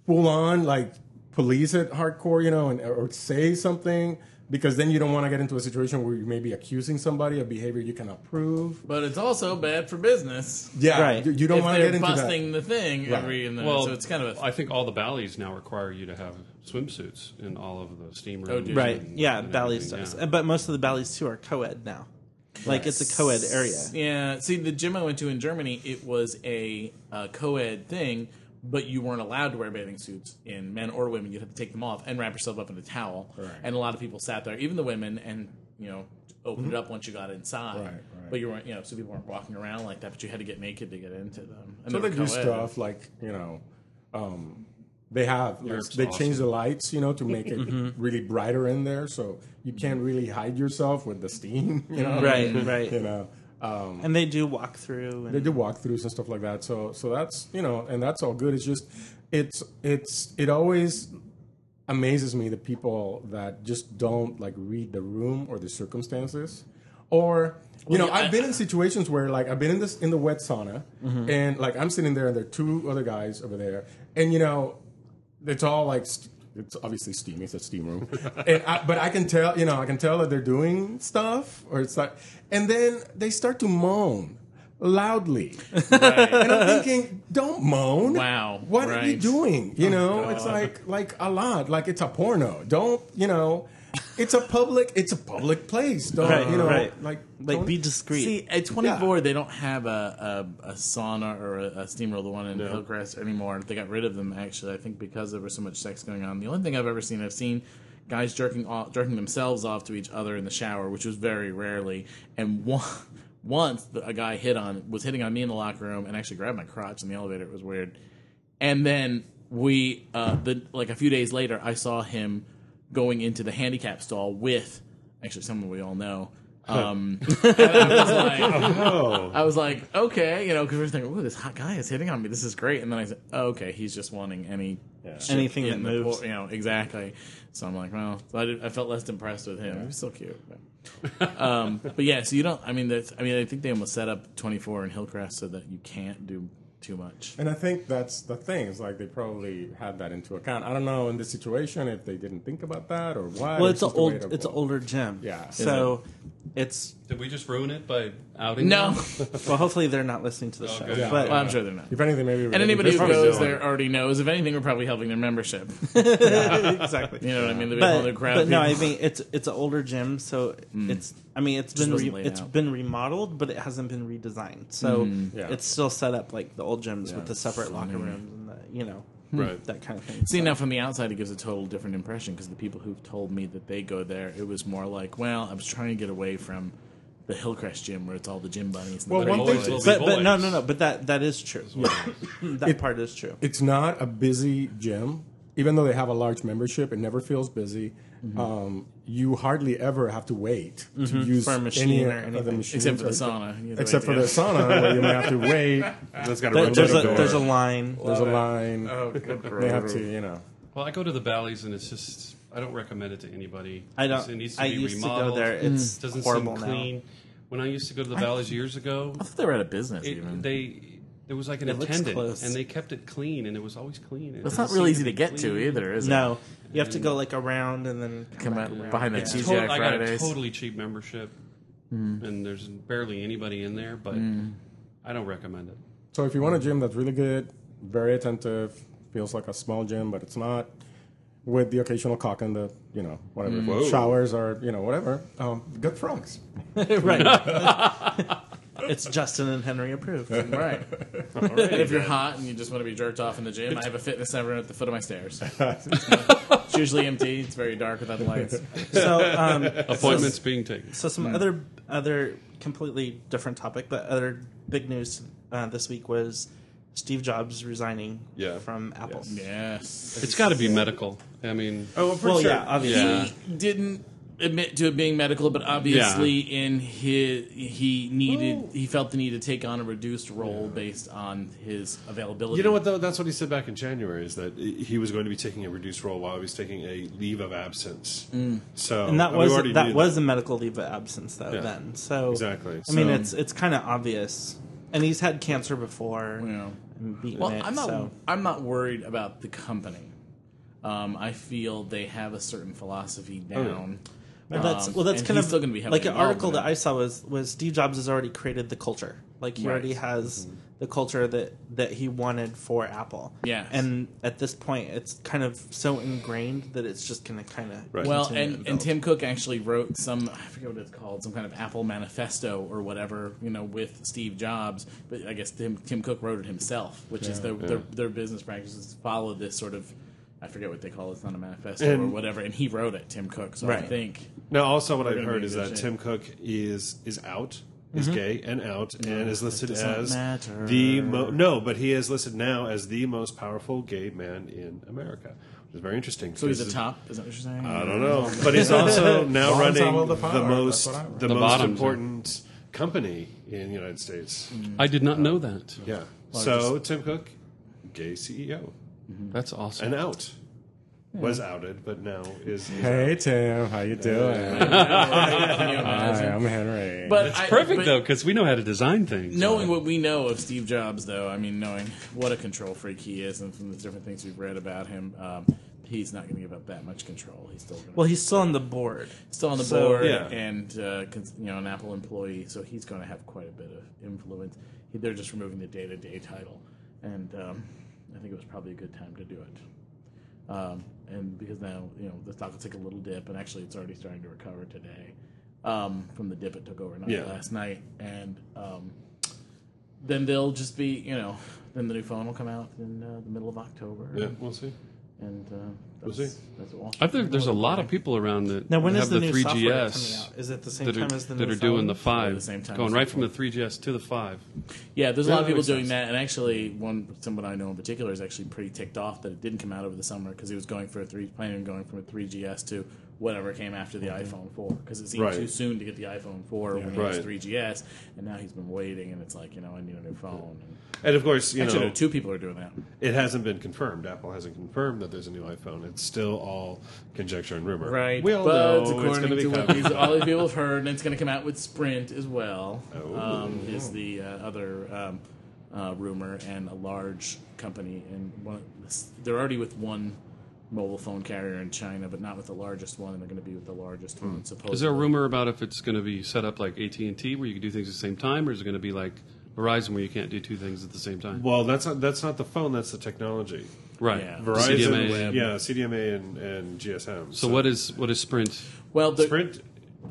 full on like police it hardcore, you know, and or say something because then you don't want to get into a situation where you may be accusing somebody of behavior you cannot prove. But it's also bad for business. Yeah, Right. you, you don't if want to they're get into busting that. the thing every in the Well, so it's kind of a I think all the Bally's now require you to have swimsuits in all of the steam rooms. Oh, right. and- Yeah, and Bally's everything, does, yeah. but most of the Bally's too are co-ed now. Like it's a co-ed area. Yeah, see, the gym I went to in Germany, it was a, uh co-ed thing, but you weren't allowed to wear bathing suits in men or women. You'd have to take them off and wrap yourself up in a towel. Right. And a lot of people sat there, even the women, and you know, opened it up once you got inside. Right, right. But you weren't, you know, so people weren't walking around like that. But you had to get naked to get into them. And So they they do stuff like you know, um, they have like, Europe's they change the lights, you know, to make it Mm-hmm. really brighter in there, so you can't really hide yourself with the steam, you know. Right, right. You know, um, And they do walk through. And, they do walkthroughs and stuff like that. So so that's you know, and that's all good. It's just it's it's it always amazes me the people that just don't like read the room or the circumstances or you know i've been in situations where like i've been in this in the wet sauna Mm-hmm. and like i'm sitting there and there are two other guys over there and you know it's all like st- it's obviously steamy. It's a steam room. And I, but i can tell you know i can tell that they're doing stuff or it's like and then they start to moan loudly. And i'm thinking don't moan. Wow, what are you doing? You oh, know God. it's like like a lot like it's a porno. Don't you know it's a public it's a public place don't Right, you know right. like like be discreet. See, at 24, they don't have a, a, a sauna or a, a steamroll, the one in Hillcrest anymore. They got rid of them, actually, I think because there was so much sex going on. The only thing I've ever seen, I've seen guys jerking off, jerking themselves off to each other in the shower, which was very rarely. And one, once a guy hit on, was hitting on me in the locker room and actually grabbed my crotch in the elevator. It was weird. And then we, uh, the like a few days later, I saw him going into the handicap stall with actually someone we all know Um, I was like, Oh, I was like, okay, you know, because we are thinking, oh, this hot guy is hitting on me. This is great. And then I said, oh, okay, he's just wanting any shit Anything that moves. por- you know, exactly. So I'm like, well, so I, did, I felt less impressed with him. He was still cute. But, um, but yeah, so you don't. I mean, that's, I mean, I think they almost set up 24 in Hillcrest so that you can't do too much. And I think that's the thing. It's like they probably had that into account. I don't know in this situation if they didn't think about that or why. Well, it's an just old, it's an older gym. Yeah. So it's Did we just ruin it by outing? No, them? well, hopefully they're not listening to the show. Yeah. But well, I'm sure they're not. If anything, maybe. And anybody who probably goes there it. already knows. If anything, we're probably helping their membership. exactly. You know what I mean? They've been But, holding crowd. but no, I mean it's it's an older gym, so mm. it's I mean it's been wasn't re, it's out. been remodeled, but it hasn't been redesigned. So mm. Yeah. it's still set up like the old gyms with the separate locker rooms and the you know hmm. right. that kind of thing. See, So- now from the outside, it gives a total different impression because the people who've told me that they go there, it was more like, well, I was trying to get away from the Hillcrest gym where it's all the gym bunnies. And Well, the one big thing- boys. but but no boys. no no but that that is true. that part is true. it's not a busy gym. Even though they have a large membership, it never feels busy. Mm-hmm. Um, you hardly ever have to wait to use For a machine any or of the anything. machines. Except for the sauna. You have to Except for the sauna, where you may have to wait. That's got a There- there's a door. there's a line. There's a line. Oh, good They have to, you know. Well, I go to the Bally's and it's just I don't recommend it to anybody. I don't. It needs to I be used remodeled. to go there. It's mm. doesn't horrible seem now. clean. When I used to go to the Bally's years ago, I thought they were out of business. it, even they there was like an It looks attendant close. and they kept it clean and it was always clean. It That's doesn't really real seem easy to be get to clean. either, is it? No, you have to go like around and then Come back out around. behind the Yeah. TGI Tot- I got a Fridays. totally cheap membership, mm. and there's barely anybody in there, but mm. I don't recommend it. So if you want a gym that's really good, very attentive, feels like a small gym, but it's not, with the occasional cock in the, you know, whatever, Whoa. showers or, you know, whatever, um, good frogs. right. it's Justin and Henry approved. Right. and if you're hot and you just want to be jerked off in the gym, I have a fitness center at the foot of my stairs. it's usually empty. It's very dark without the lights. So, um, Appointments being taken. so some other other completely different topic, but other big news uh, this week was Steve Jobs resigning Yeah. from Apple. Yes. It's got to be medical. I mean, Oh, for Well, sure. yeah, obviously. Yeah. He didn't admit to it being medical, but obviously in his he needed he felt the need to take on a reduced role based on his availability. You know what though? That's what he said back in January. Is that he was going to be taking a reduced role while he was taking a leave of absence. Mm. So And that was already that knew was a medical leave of absence though. Yeah. Then, so Exactly. I mean, it's it's kind of obvious, and he's had cancer before. Yeah. and beaten Well, it, I'm not. so- I'm not worried about the company. Um, I feel they have a certain philosophy down. Well, that's Um, well, that's and kind of still going to be like an article that I saw was was Steve Jobs has already created the culture. Like he Right. already has the culture that that he wanted for Apple. Yes. and at this point, it's kind of so ingrained that it's just going to kind of Right. Well, and, and Tim Cook actually wrote some, I forget what it's called, some kind of Apple manifesto or whatever, you know, with Steve Jobs. But I guess Tim, Tim Cook wrote it himself, which is their, their, their business practices follow this sort of, I forget what they call it, it's not a manifesto or whatever. And he wrote it, Tim Cook. So I think, Now, also, what I've heard is that good Tim. Cook is is out, is mm-hmm. gay and out, and is listed as matter. the mo- no, but he is listed now as the most powerful gay man in America, which is very interesting. so he's the top, is that what you're saying? I don't know, but he's also now running have all the the, most that's what I read. the, The most bottoms, important company in the United States. I did not know that. Yeah. So Tim Cook, gay CEO, That's awesome. and out. Was outed, but now is. is Hey, out. Tim, how you doing? Hi. I'm Henry. But It's I- perfect but- though because we know how to design things. Knowing what we know of Steve Jobs, though, I mean, knowing what a control freak he is, and from the different things we've read about him, um, he's not going to give up that much control. He's still gonna well, he's still on the board. still on the so- board Yeah. and uh, cons- you know an Apple employee, so he's going to have quite a bit of influence. He, they're just removing the day-to-day title, and um, I think it was probably a good time to do it. Um, and because now you know the stock will take a little dip, and actually it's already starting to recover today um, from the dip it took overnight Yeah. last night, and um, then they'll just be you know then the new phone will come out in uh, the middle of October, Yeah, we'll see. and uh, We'll that's, see. that's what I think there's a lot of people around that Now, when is have the, the, new software coming 3GS out? Is it the same that are, time as the that new are doing phone? the five, the same time going as right the from the 3GS to the five. Yeah, there's a lot Yeah, of people that doing makes that, and actually, one someone I know in particular is actually pretty ticked off that it didn't come out over the summer because he was going for a three, planning on going from a 3GS to whatever came after the iPhone 4 because it seemed Right. too soon to get the iPhone 4 when he was Right. 3GS, and now he's been waiting, and it's like you know I need a new phone. And And of course, you actually, know, no, two people are doing that. it hasn't been confirmed. Apple hasn't confirmed that there's a new iPhone. It's still all conjecture and rumor. Right. We all but know it's going to be to what these, all these people have heard, and it's going to come out with Sprint as well. Oh. Um, is the uh, other um, uh, rumor, and a large company, and one, they're already with one mobile phone carrier in China, but not with the largest one, and they're going to be with the largest one. Supposedly. Is there a rumor about if it's going to be set up like AT and T, where you can do things at the same time, or is it going to be like Verizon, where you can't do two things at the same time? Well, that's not that's not the phone. That's the technology. right. Yeah. Verizon, CDMA. yeah, CDMA and, and GSM. So what is what is Sprint? Well, the, Sprint?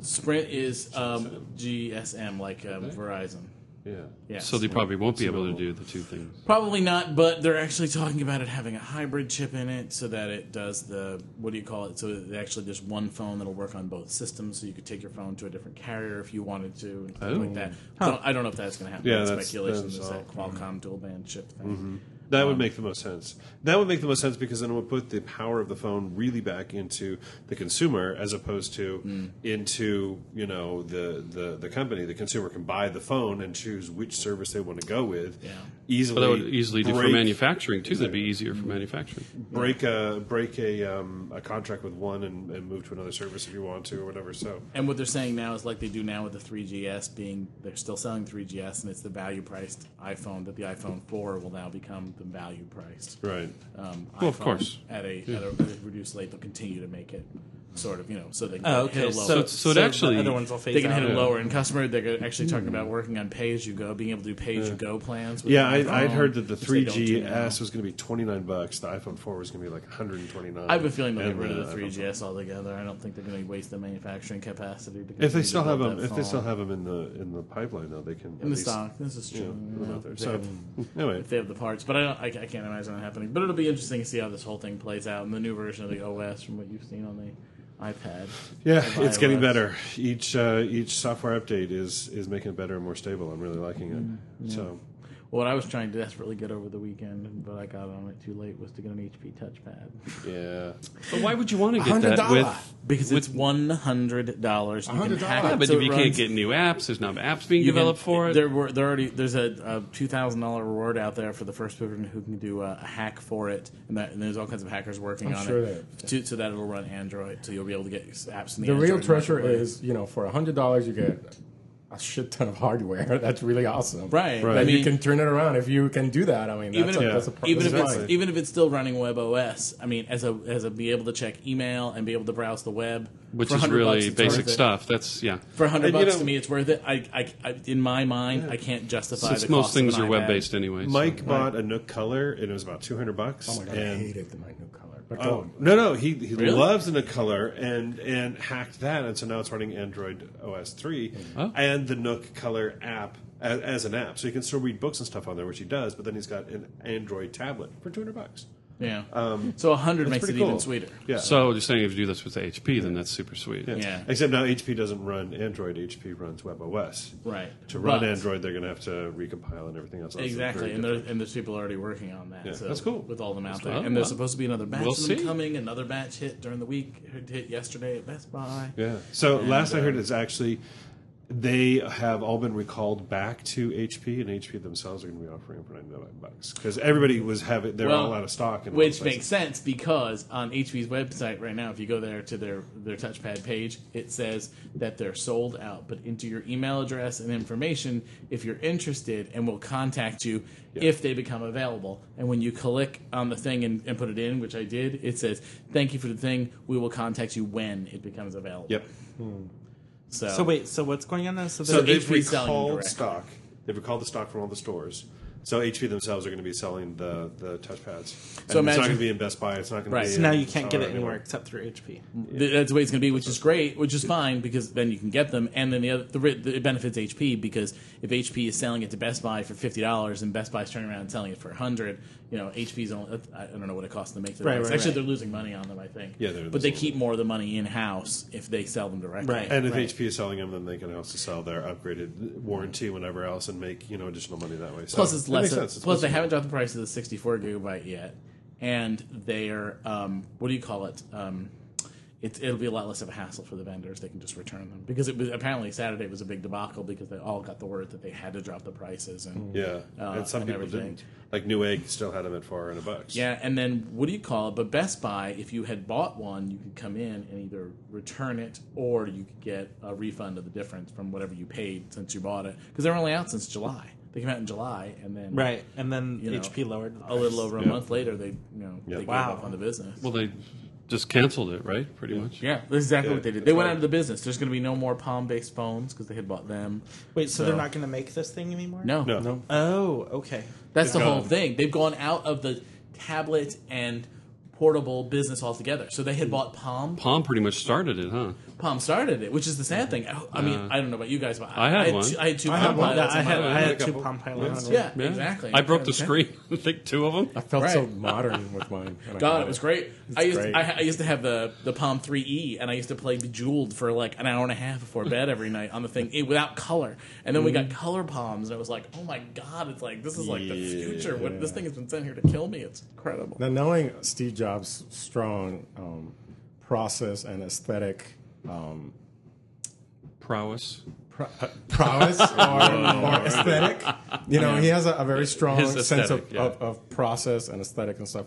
Sprint is um, GSM, like um, Verizon. Yeah. Yes. So they probably won't be able to do the two things. Probably not, but they're actually talking about it having a hybrid chip in it so that it does the what do you call it? So it actually there's one phone that'll work on both systems, so you could take your phone to a different carrier if you wanted to, and things like oh. that. Don't- I don't know if that's going to happen. Yeah, that's that's- speculation. that's Is that all- Qualcomm dual band chip thing? Mm-hmm. That Um, would make the most sense. That would make the most sense because then it would put the power of the phone really back into the consumer as opposed to Mm. into you know the, the the company. The consumer can buy the phone and choose which service they want to go with. Yeah. Easily, But that would easily do for manufacturing too. That'd be easier for manufacturing. break a break a um, a contract with one and, and move to another service if you want to or whatever. So And what they're saying now is like they do now with the 3GS being they're still selling 3GS and it's the value priced iPhone that the iPhone 4 will now become the value priced. right. Um, Well, of course. at a, at a reduced rate they'll continue to make it sort of you know so they can Oh, hit a lower. So, so it actually- the other ones will phase they can out. hit a lower in customer. They're actually talking hmm. about working on pay as you go, being able to do pay as you go plans. With Yeah, I, I'd heard that the which they don't do now. 3GS was going to be 29 bucks. The iPhone 4 was going to be like 129. I have a feeling they'll get And rid of the 3GS uh, altogether. I don't think they're going to waste the manufacturing capacity. To If they continue still have them, if they still have them in the in the pipeline, though, they can in the least, stock, this is you true. know, put them there. They So have- anyway, if they have the parts. But I don't. I, I can't imagine that happening. But it'll be interesting to see how this whole thing plays out in the new version of the OS from what you've seen on the iPad. yeah, it's getting better. Each uh, each software update is is making it better and more stable. I'm really liking it. Mm-hmm. So What I was trying to desperately get over the weekend, but I got on it too late, was to get an HP touchpad yeah, But why would you want to get that $100. with? because it's one hundred dollars. You can $100. hack Yeah, it but so if it you can't runs- get new apps, there's not apps being you can- developed for it. There were there already there's a, a two thousand dollar reward out there for the first person who can do a, a hack for it, and, that, and there's all kinds of hackers working I'm on sure it to, so that it'll run Android, so you'll be able to get apps in the. The real Android treasure marketplace. is, you know, for hundred dollars you get a shit ton of hardware. That's really awesome. Right. Right. I mean, you can turn it around if you can do that. I mean, even that's if, a, that's a pro- even if it's fine. even if it's still running WebOS, I mean, as a as a be able to check email and be able to browse the web, which is really bucks, basic stuff. That's yeah. For hundred bucks know- to me, it's worth it. I, I, I in my mind, I can't justify. Since the most cost things of are web iPad. based anyway. so- Mike bought a Nook Color and it was about 200 bucks. Oh my god, I hated the my new color. But Oh no no he he Really? loves the Nook Color and and hacked that and so now it's running Android OS three Oh. and the Nook Color app as, as an app so you can still read books and stuff on there which he does but then he's got an Android tablet for two hundred bucks. Yeah. so hundred makes it pretty even sweeter. Yeah. So just saying, if you do this with HP, then that's super sweet. Yeah. Except now HP doesn't run Android. HP runs WebOS. Right. To run But- Android, they're going to have to recompile and everything else. That's Exactly, and and there's people already working on that. Yeah, so that's cool. With all them out cool. there, and there's supposed to be another batch We'll of them see. coming. Another batch hit during the week. Hit hit yesterday at Best Buy. Yeah. So And, last I heard uh, is actually they have all been recalled back to HP, and HP themselves are going to be offering them for ninety nine bucks because everybody was having they're Well, all out of stock. in a Which makes sense because on HP's website right now, if you go there to their, their touchpad page, it says that they're sold out. But enter your email address and information if you're interested, and we'll contact you if they become available. And when you click on the thing and, and put it in, which I did, it says, "Thank you for the thing. We will contact you when it becomes available." Yep. Hmm. So, So wait, so what's going on now? So, So So they're- they've HP 's recalled stock. They've recalled the stock from all the stores. So HP themselves are going to be selling the the touchpads. And So it's not going to be in Best Buy. It's not going Right. to be. So so now you can't get it Zara anywhere except through HP. Th- That's the way it's going to be, which is great, which is fine because then you can get them, and then the other the, ri- it benefits HP because if HP is selling it to Best Buy for fifty dollars and Best Buy's turning around and selling it for a hundred, you know HP's only I don't know what it costs to make the Right, device. right, Actually, right. they're losing money on them, I think. Yeah, they're but they losing keep more of the money in house if they sell them directly. Right. And if Right. HP is selling them, then they can also sell their upgraded warranty, whatever else, and make you know additional money that way. So Plus, it's less. makes Of, sense. It's plus, they haven't dropped the price of the 64 gigabyte yet, and they're um, what do you call it? Um, It, it'll be a lot less of a hassle for the vendors. They can just return them because it was apparently Saturday was a big debacle because they all got the word that they had to drop the prices and Yeah, Uh, and some and people everything. didn't. Like Newegg still had them at four hundred bucks. Yeah, and then what do you call it? But Best Buy, if you had bought one, you could come in and either return it or you could get a refund of the difference from whatever you paid since you bought it. Because they're only out since July. They came out in July, and then Right, and then you know, HP lowered the a little over a Yeah. month later. They you know Yeah. they gave up on the business. Well, they just canceled it, right? Pretty much. yeah, that's exactly Yeah, what they did. They went out of the business. There's going to be no more Palm-based phones because they had bought them. Wait, so, So- they're not going to make this thing anymore? No, No. No. Oh, okay. That's the They've whole gone. thing. They've gone out of the tablet and portable business altogether. So they had hmm. bought Palm. Palm pretty much started it, huh? Palm started it, which is the sad thing. I, I mean, Uh, I don't know about you guys, but I had one. Two, I had two I Palm had one. pilots. I in my had. I had two. Palm Pilots. Yeah, Yeah. exactly. I broke the screen. I think two of them. I felt so Right. modern with mine. when I God, it was great. I used great. I, I used to have the the Palm 3e, and I used to play Bejeweled for like an hour and a half before bed every night on the thing it, without color. And then we got color palms, and it was like, oh my God, it's like this is like the future. What this thing has been sent here to kill me. It's incredible. Now, knowing Steve Jobs' strong um, process and aesthetic um, Prowess. pro- uh, prowess or, or aesthetic, you know, he has a, a very strong sense of, yeah. of, of process and aesthetic and stuff.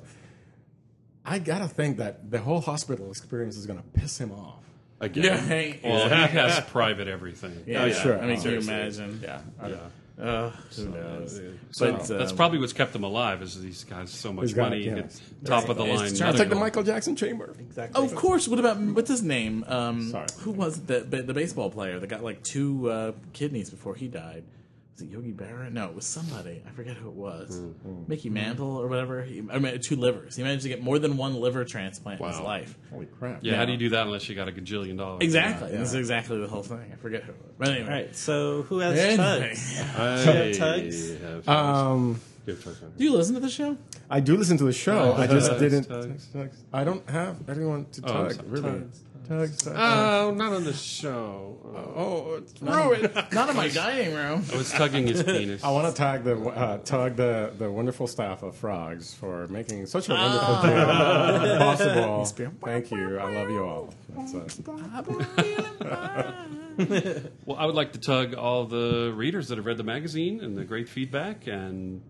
I gotta think that the whole hospital experience is gonna piss him off. Again. Yeah, Well, he has private everything. yeah, Oh, yeah. sure. I mean, can you imagine? Yeah. Yeah. Uh, who knows? So But, that's um, probably what's kept him alive. Is these guys so much He's got- money, yeah. gets top of the It's line. trying to It's like the. Michael Jackson chamber. Exactly. Oh, of course. What about what's his name? Um, Sorry. Who was it? the the baseball player that got like two uh, kidneys before he died? Was it Yogi Berra? No, it was somebody. I forget who it was. Mm, Mickey Mantle or whatever. He, I mean, two livers. He managed to get more than one liver transplant in his life. Holy crap! Yeah, how do you do that unless you got a gajillion dollars? Exactly. This is exactly the whole thing. I forget who it was. But anyway. All right, so who has Anyway. chugs? I Tugs? have Um, you have tugs Do you listen to the show? I do listen to the show. I just Tugs, didn't. tugs. I don't have anyone to Oh, tug. sorry. really, Tugs, tugs. tugs. Oh, not on the show. oh, it's ruined. Not in my dining room. I was tugging his penis. I want to tag the uh, tug the the wonderful staff of Frogs for making such a wonderful game possible. Thank you. I love you all. That's, uh, Well, I would like to tug all the readers that have read the magazine and the great feedback, and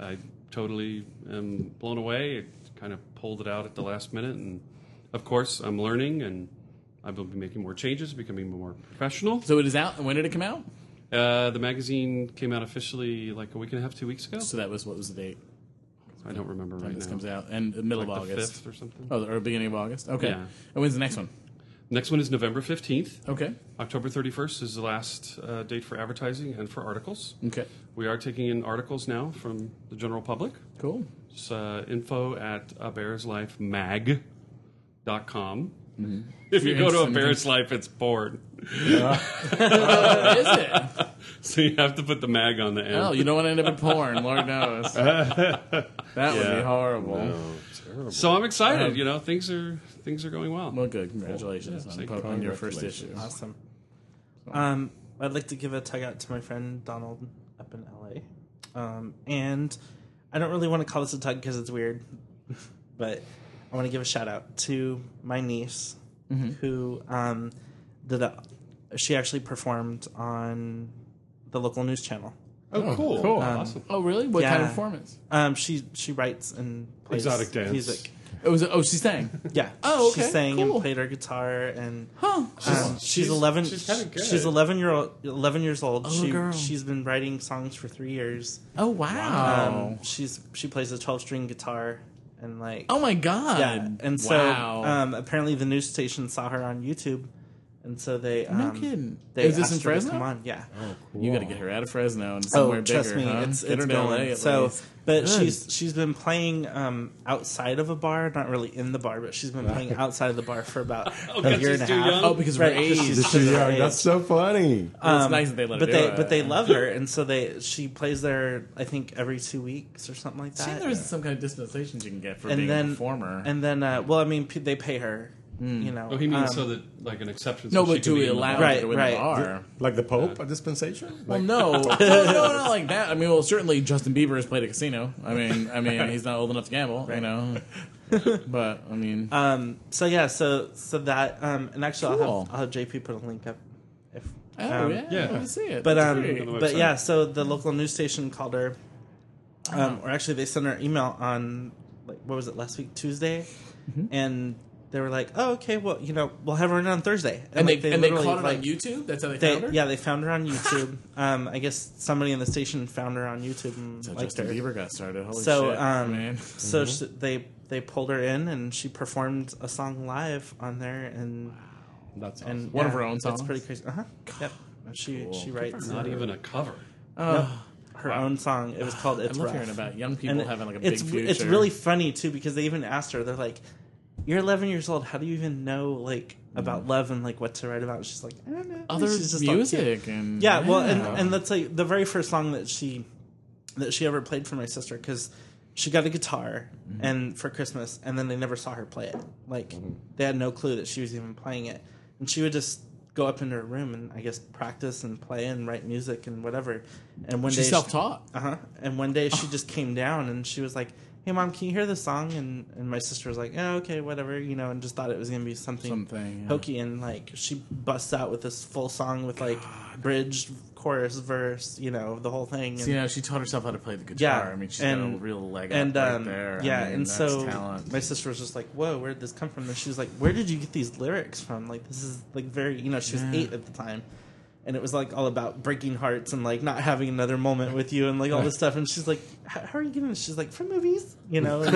I totally am blown away. It kind of pulled it out at the last minute, and of course, I'm learning, and I will be making more changes, becoming more professional. So it is out. When did it come out? Uh, the magazine came out officially like a week and a half, two weeks ago. So that was what was the date? I don't remember right now. This now. comes out and the middle like of August. fifth or something. Oh, or beginning of August. Okay. Yeah. And when's the next one? Next one is November fifteenth. Okay. October thirty first is the last uh, date for advertising and for articles. Okay. We are taking in articles now from the general public. Cool. It's uh, info at a bear's life mag.com. Mm-hmm. If you go to a bear's life, it's porn. Oh, is it? So you have to put the mag on the end. Oh, you don't want to end up in porn. Lord knows. That would be horrible. Oh, terrible. so I'm excited. Um, you know, things are things are going well. Well, good. Congratulations on, thank po- you. on your first issue. Awesome. Um, I'd like to give a tug out to my friend Donald up in LA. Um, and I don't really want to call this a tug because it's weird, but I want to give a shout out to my niece who um, did a, she actually performed on the local news channel. Oh, cool. cool. awesome. Oh, really? What kind of Yeah. performance? Um, she she writes and plays Exotic dance. music. Oh, was it, oh, she sang. Yeah. Oh, okay, She sang cool. and played her guitar and Huh. um, she's, eleven. she's kinda good. She's eleven year old. Eleven years old. Oh, she girl. she's been writing songs for three years. Oh, wow. Um, she's she plays a twelve string guitar and like oh, my God. yeah. And so wow. um, apparently the news station saw her on YouTube, and so they um, no kidding. They Is this asked in her to Come on, yeah. You got to get her out of Fresno and somewhere oh, trust bigger. me, huh? it's Get it's her to LA So, least. but Good. she's she's been playing um, outside of a bar, not really in the bar, but she's been playing outside of the bar for about a year she's and a half. young? Oh, because of right, her 'cause age. she's It's too Yeah, young. that's so funny. Um, nice that they let her but they it. but they love her, and so they she plays there. I think every two weeks or something like that. See, that. there's some kind of dispensations you can get for and being then a performer. and then uh, well, I mean, p- they pay her. You know, Oh, he means um, so that like an exception. no, so she but can be to in the allow bar. her to go in Right, the right. bar. Like the Pope, a dispensation. Well, Like, no, no, no, not like that. I mean, well, certainly Justin Bieber has played a casino. I mean, I mean, he's not old enough to gamble, you know. but I mean, Um, so yeah, so so that um, and actually I'll have I'll have JP put a link up. If oh um, yeah, yeah. let me see it. But That's um, great. On the but yeah, so the local news station called her, um, or actually they sent her an email on like what was it last week Tuesday, Mm-hmm. and they were like, oh okay, well you know we'll have her in on Thursday, and they like, and they literally, caught it like, on YouTube. That's how they, They, found her. yeah, they found her on YouTube. um, I guess somebody in the station found her on YouTube and So liked Justin her. Bieber got started. Holy so shit, um, man! so sh they they pulled her in and she performed a song live on there and That's awesome. and One of her own It's songs? pretty crazy. Uh huh. Yep. She Cool. she writes Not even a cover. no, her own song. It was called I "It's love Rough." hearing about young people And having like a it's big future. it's really funny too because they even asked her. They're like, "You're 11 years old. How do you even know like about love and like what to write about?" She's like, "I don't know." Other She's just like, music and yeah, well, and, and that's like the very first song that she that she ever played for my sister because she got a guitar Mm-hmm. and for Christmas, and then they never saw her play it. Like they had no clue that she was even playing it, and she would just go up into her room and I guess practice and play and write music and whatever. And one she's day, self-taught. uh huh. And one day she just came down and she was like. Hey mom, can you hear the song? And and my sister was like, "Oh, okay, whatever," you know, and just thought it was gonna be something, Something, yeah. hokey. And like she busts out with this full song with like bridge, chorus, verse, you know, the whole thing. And, So, you know, she taught herself how to play the guitar. Yeah, I mean, she's and- got a real leg and up right um, there. I yeah, mean, and so talent. my sister was just like, "Whoa, where did this come from?" And she was like, "Where did you get these lyrics from? Like, this is like very, you know, she was Yeah. eight at the time." And it was like all about breaking hearts and like not having another moment with you and like all this stuff. And she's like, "How how are you getting this?" She's like, "From movies, you know."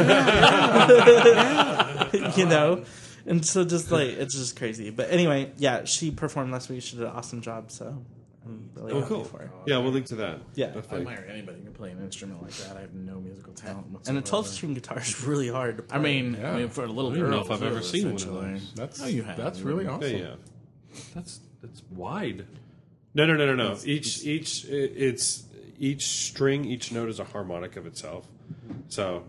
you know, and so just like it's just crazy. But anyway, yeah, she performed last week. She did an awesome job. So I'm really Oh, cool. for her. Yeah, we'll link to that. Yeah. I definitely. admire anybody who can play an instrument like that. I have no musical talent And a 12 string guitar is really hard to play. I mean, Yeah. I mean, for a little I don't girl, know if I've too, ever seen one of those. That's Oh, you have. That's really Yeah, awesome. yeah. That's that's wide. No, no, no, no, no. Each each it's each string, each note is a harmonic of itself. So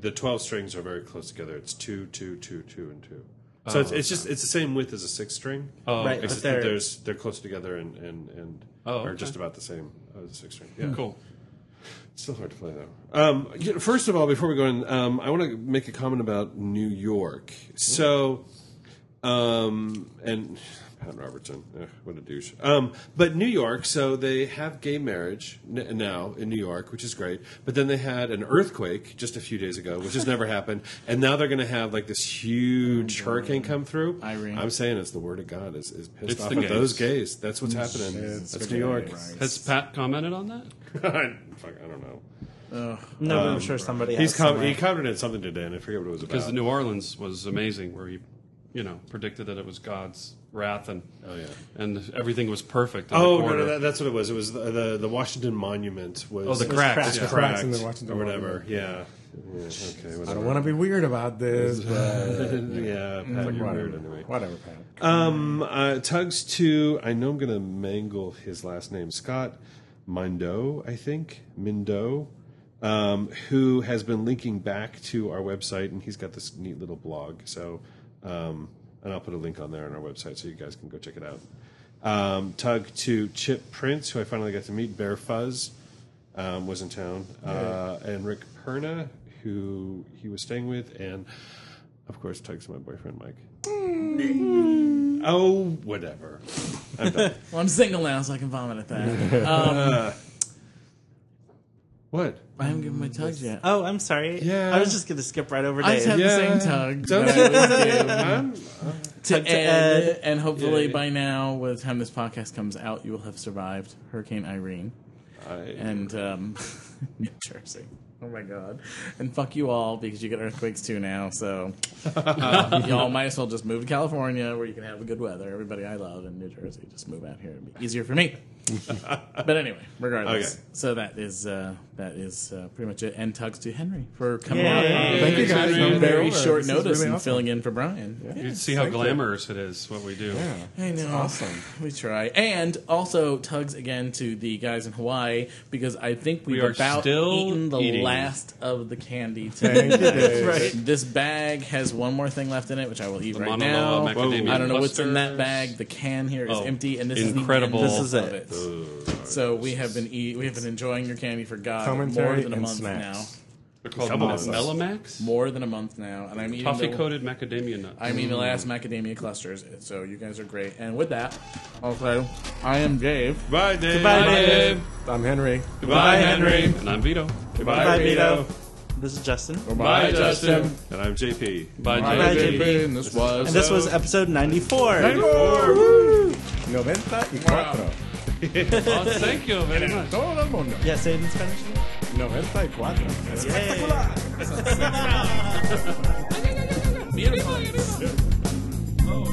the twelve strings are very close together. It's two, two, two, two, and two. So it's, it's just it's the same width as a six string. Oh, Right, okay. Except they're- there's they're close together and and and Oh, are just about the same as a six string. Yeah, cool. It's still hard to play though. Um, first of all, before we go in, um, I want to make a comment about New York. So, um, and Pat Robertson, ugh, what a douche. Um, but New York, so they have gay marriage n- now in New York, which is great. But then they had an earthquake just a few days ago, which has never happened. And now they're going to have like this huge mm-hmm. hurricane come through. Irene. I'm saying it's the word of God is, is pissed It's off the at those gays. gays. That's what's mm-hmm. happening. Jesus That's New York. Christ. Has Pat commented on that? Fuck, I don't know. no, but I'm um, sure somebody He's has com- somewhere. he commented something today, and I forget what it was about. Because about. New Orleans was amazing, where he, you know, predicted that it was God's wrath and Oh, yeah. and everything was perfect. in the Oh no, quarter. no, that, that's what it was. It was the the, the Washington Monument was Oh, the cracks. cracks. yeah. cracks in the Washington or whatever. Monument. Yeah. Yeah, Okay. Whatever. I don't want to be weird about this, but yeah, Pat, you're whatever. weird anyway. Whatever, Pat. Um, uh, Tugs to I know I'm gonna mangle his last name. Scott Mindo, I think Mindo, um, who has been linking back to our website, and he's got this neat little blog. So, um, and I'll put a link on there on our website so you guys can go check it out. Um, tug to Chip Prince, who I finally got to meet. Bear Fuzz um, was in town, uh, and Rick Perna, who he was staying with, and of course, Tug's my boyfriend, Mike. Oh, whatever. I'm done. Well, I'm single now, so I can vomit at that. Um, what? I haven't given my tugs yet. Oh, I'm sorry. Yeah. I was just going to skip right over I just Dave. have Yeah. the same tug Don't- that I always do. I'm, to Tug to Ed, Ed. and hopefully Yeah. by now, by the time this podcast comes out, you will have survived Hurricane Irene I, and um, New Jersey. Oh my god! And fuck you all because you get earthquakes too now. So y'all might as well just move to California where you can have the good weather. Everybody I love in New Jersey, just move out here. It'd be easier for me. but anyway, regardless. Okay. So that is uh, that is uh, pretty much it. And tugs to Henry for coming Yay. out. Thank Thank you guys. Henry. on very This is short really notice and awesome. filling in for Brian. You see how Thank you. glamorous it is what we do. Yeah. I know. awesome. We try. And also tugs again to the guys in Hawaii because I think we've We are about still eaten the eating. last of the candy today. Dave. right. This bag has one more thing left in it, which I will eat The right Mauna now. I don't know what's in that bag. The can here is Oh, empty, and this incredible. is incredible. This is of it. So we have been eat, we have been enjoying your candy for God Commentary more than a and month snacks. They're called Couple Mel- of us. Melamax. more than a month now, and I'm eating Toffee the, coated macadamia nuts. I'm eating the mm. last macadamia clusters. So you guys are great. And with that, also, I am Dave. Bye, Dave. Goodbye, Bye, Dave. Dave. I'm Henry. Goodbye, Henry. Henry. And I'm Vito. Bye, Vito. This is Justin. Bye, Justin. And I'm JP. Bye, Bye, Bye, JP. JP. And this was. And this was episode 94. Noventa y cuatro. Oh, thank you very much. Todo el mundo. Yeah, say it in Spanish. Noventa y cuatro. Yay. Beautiful. Oh,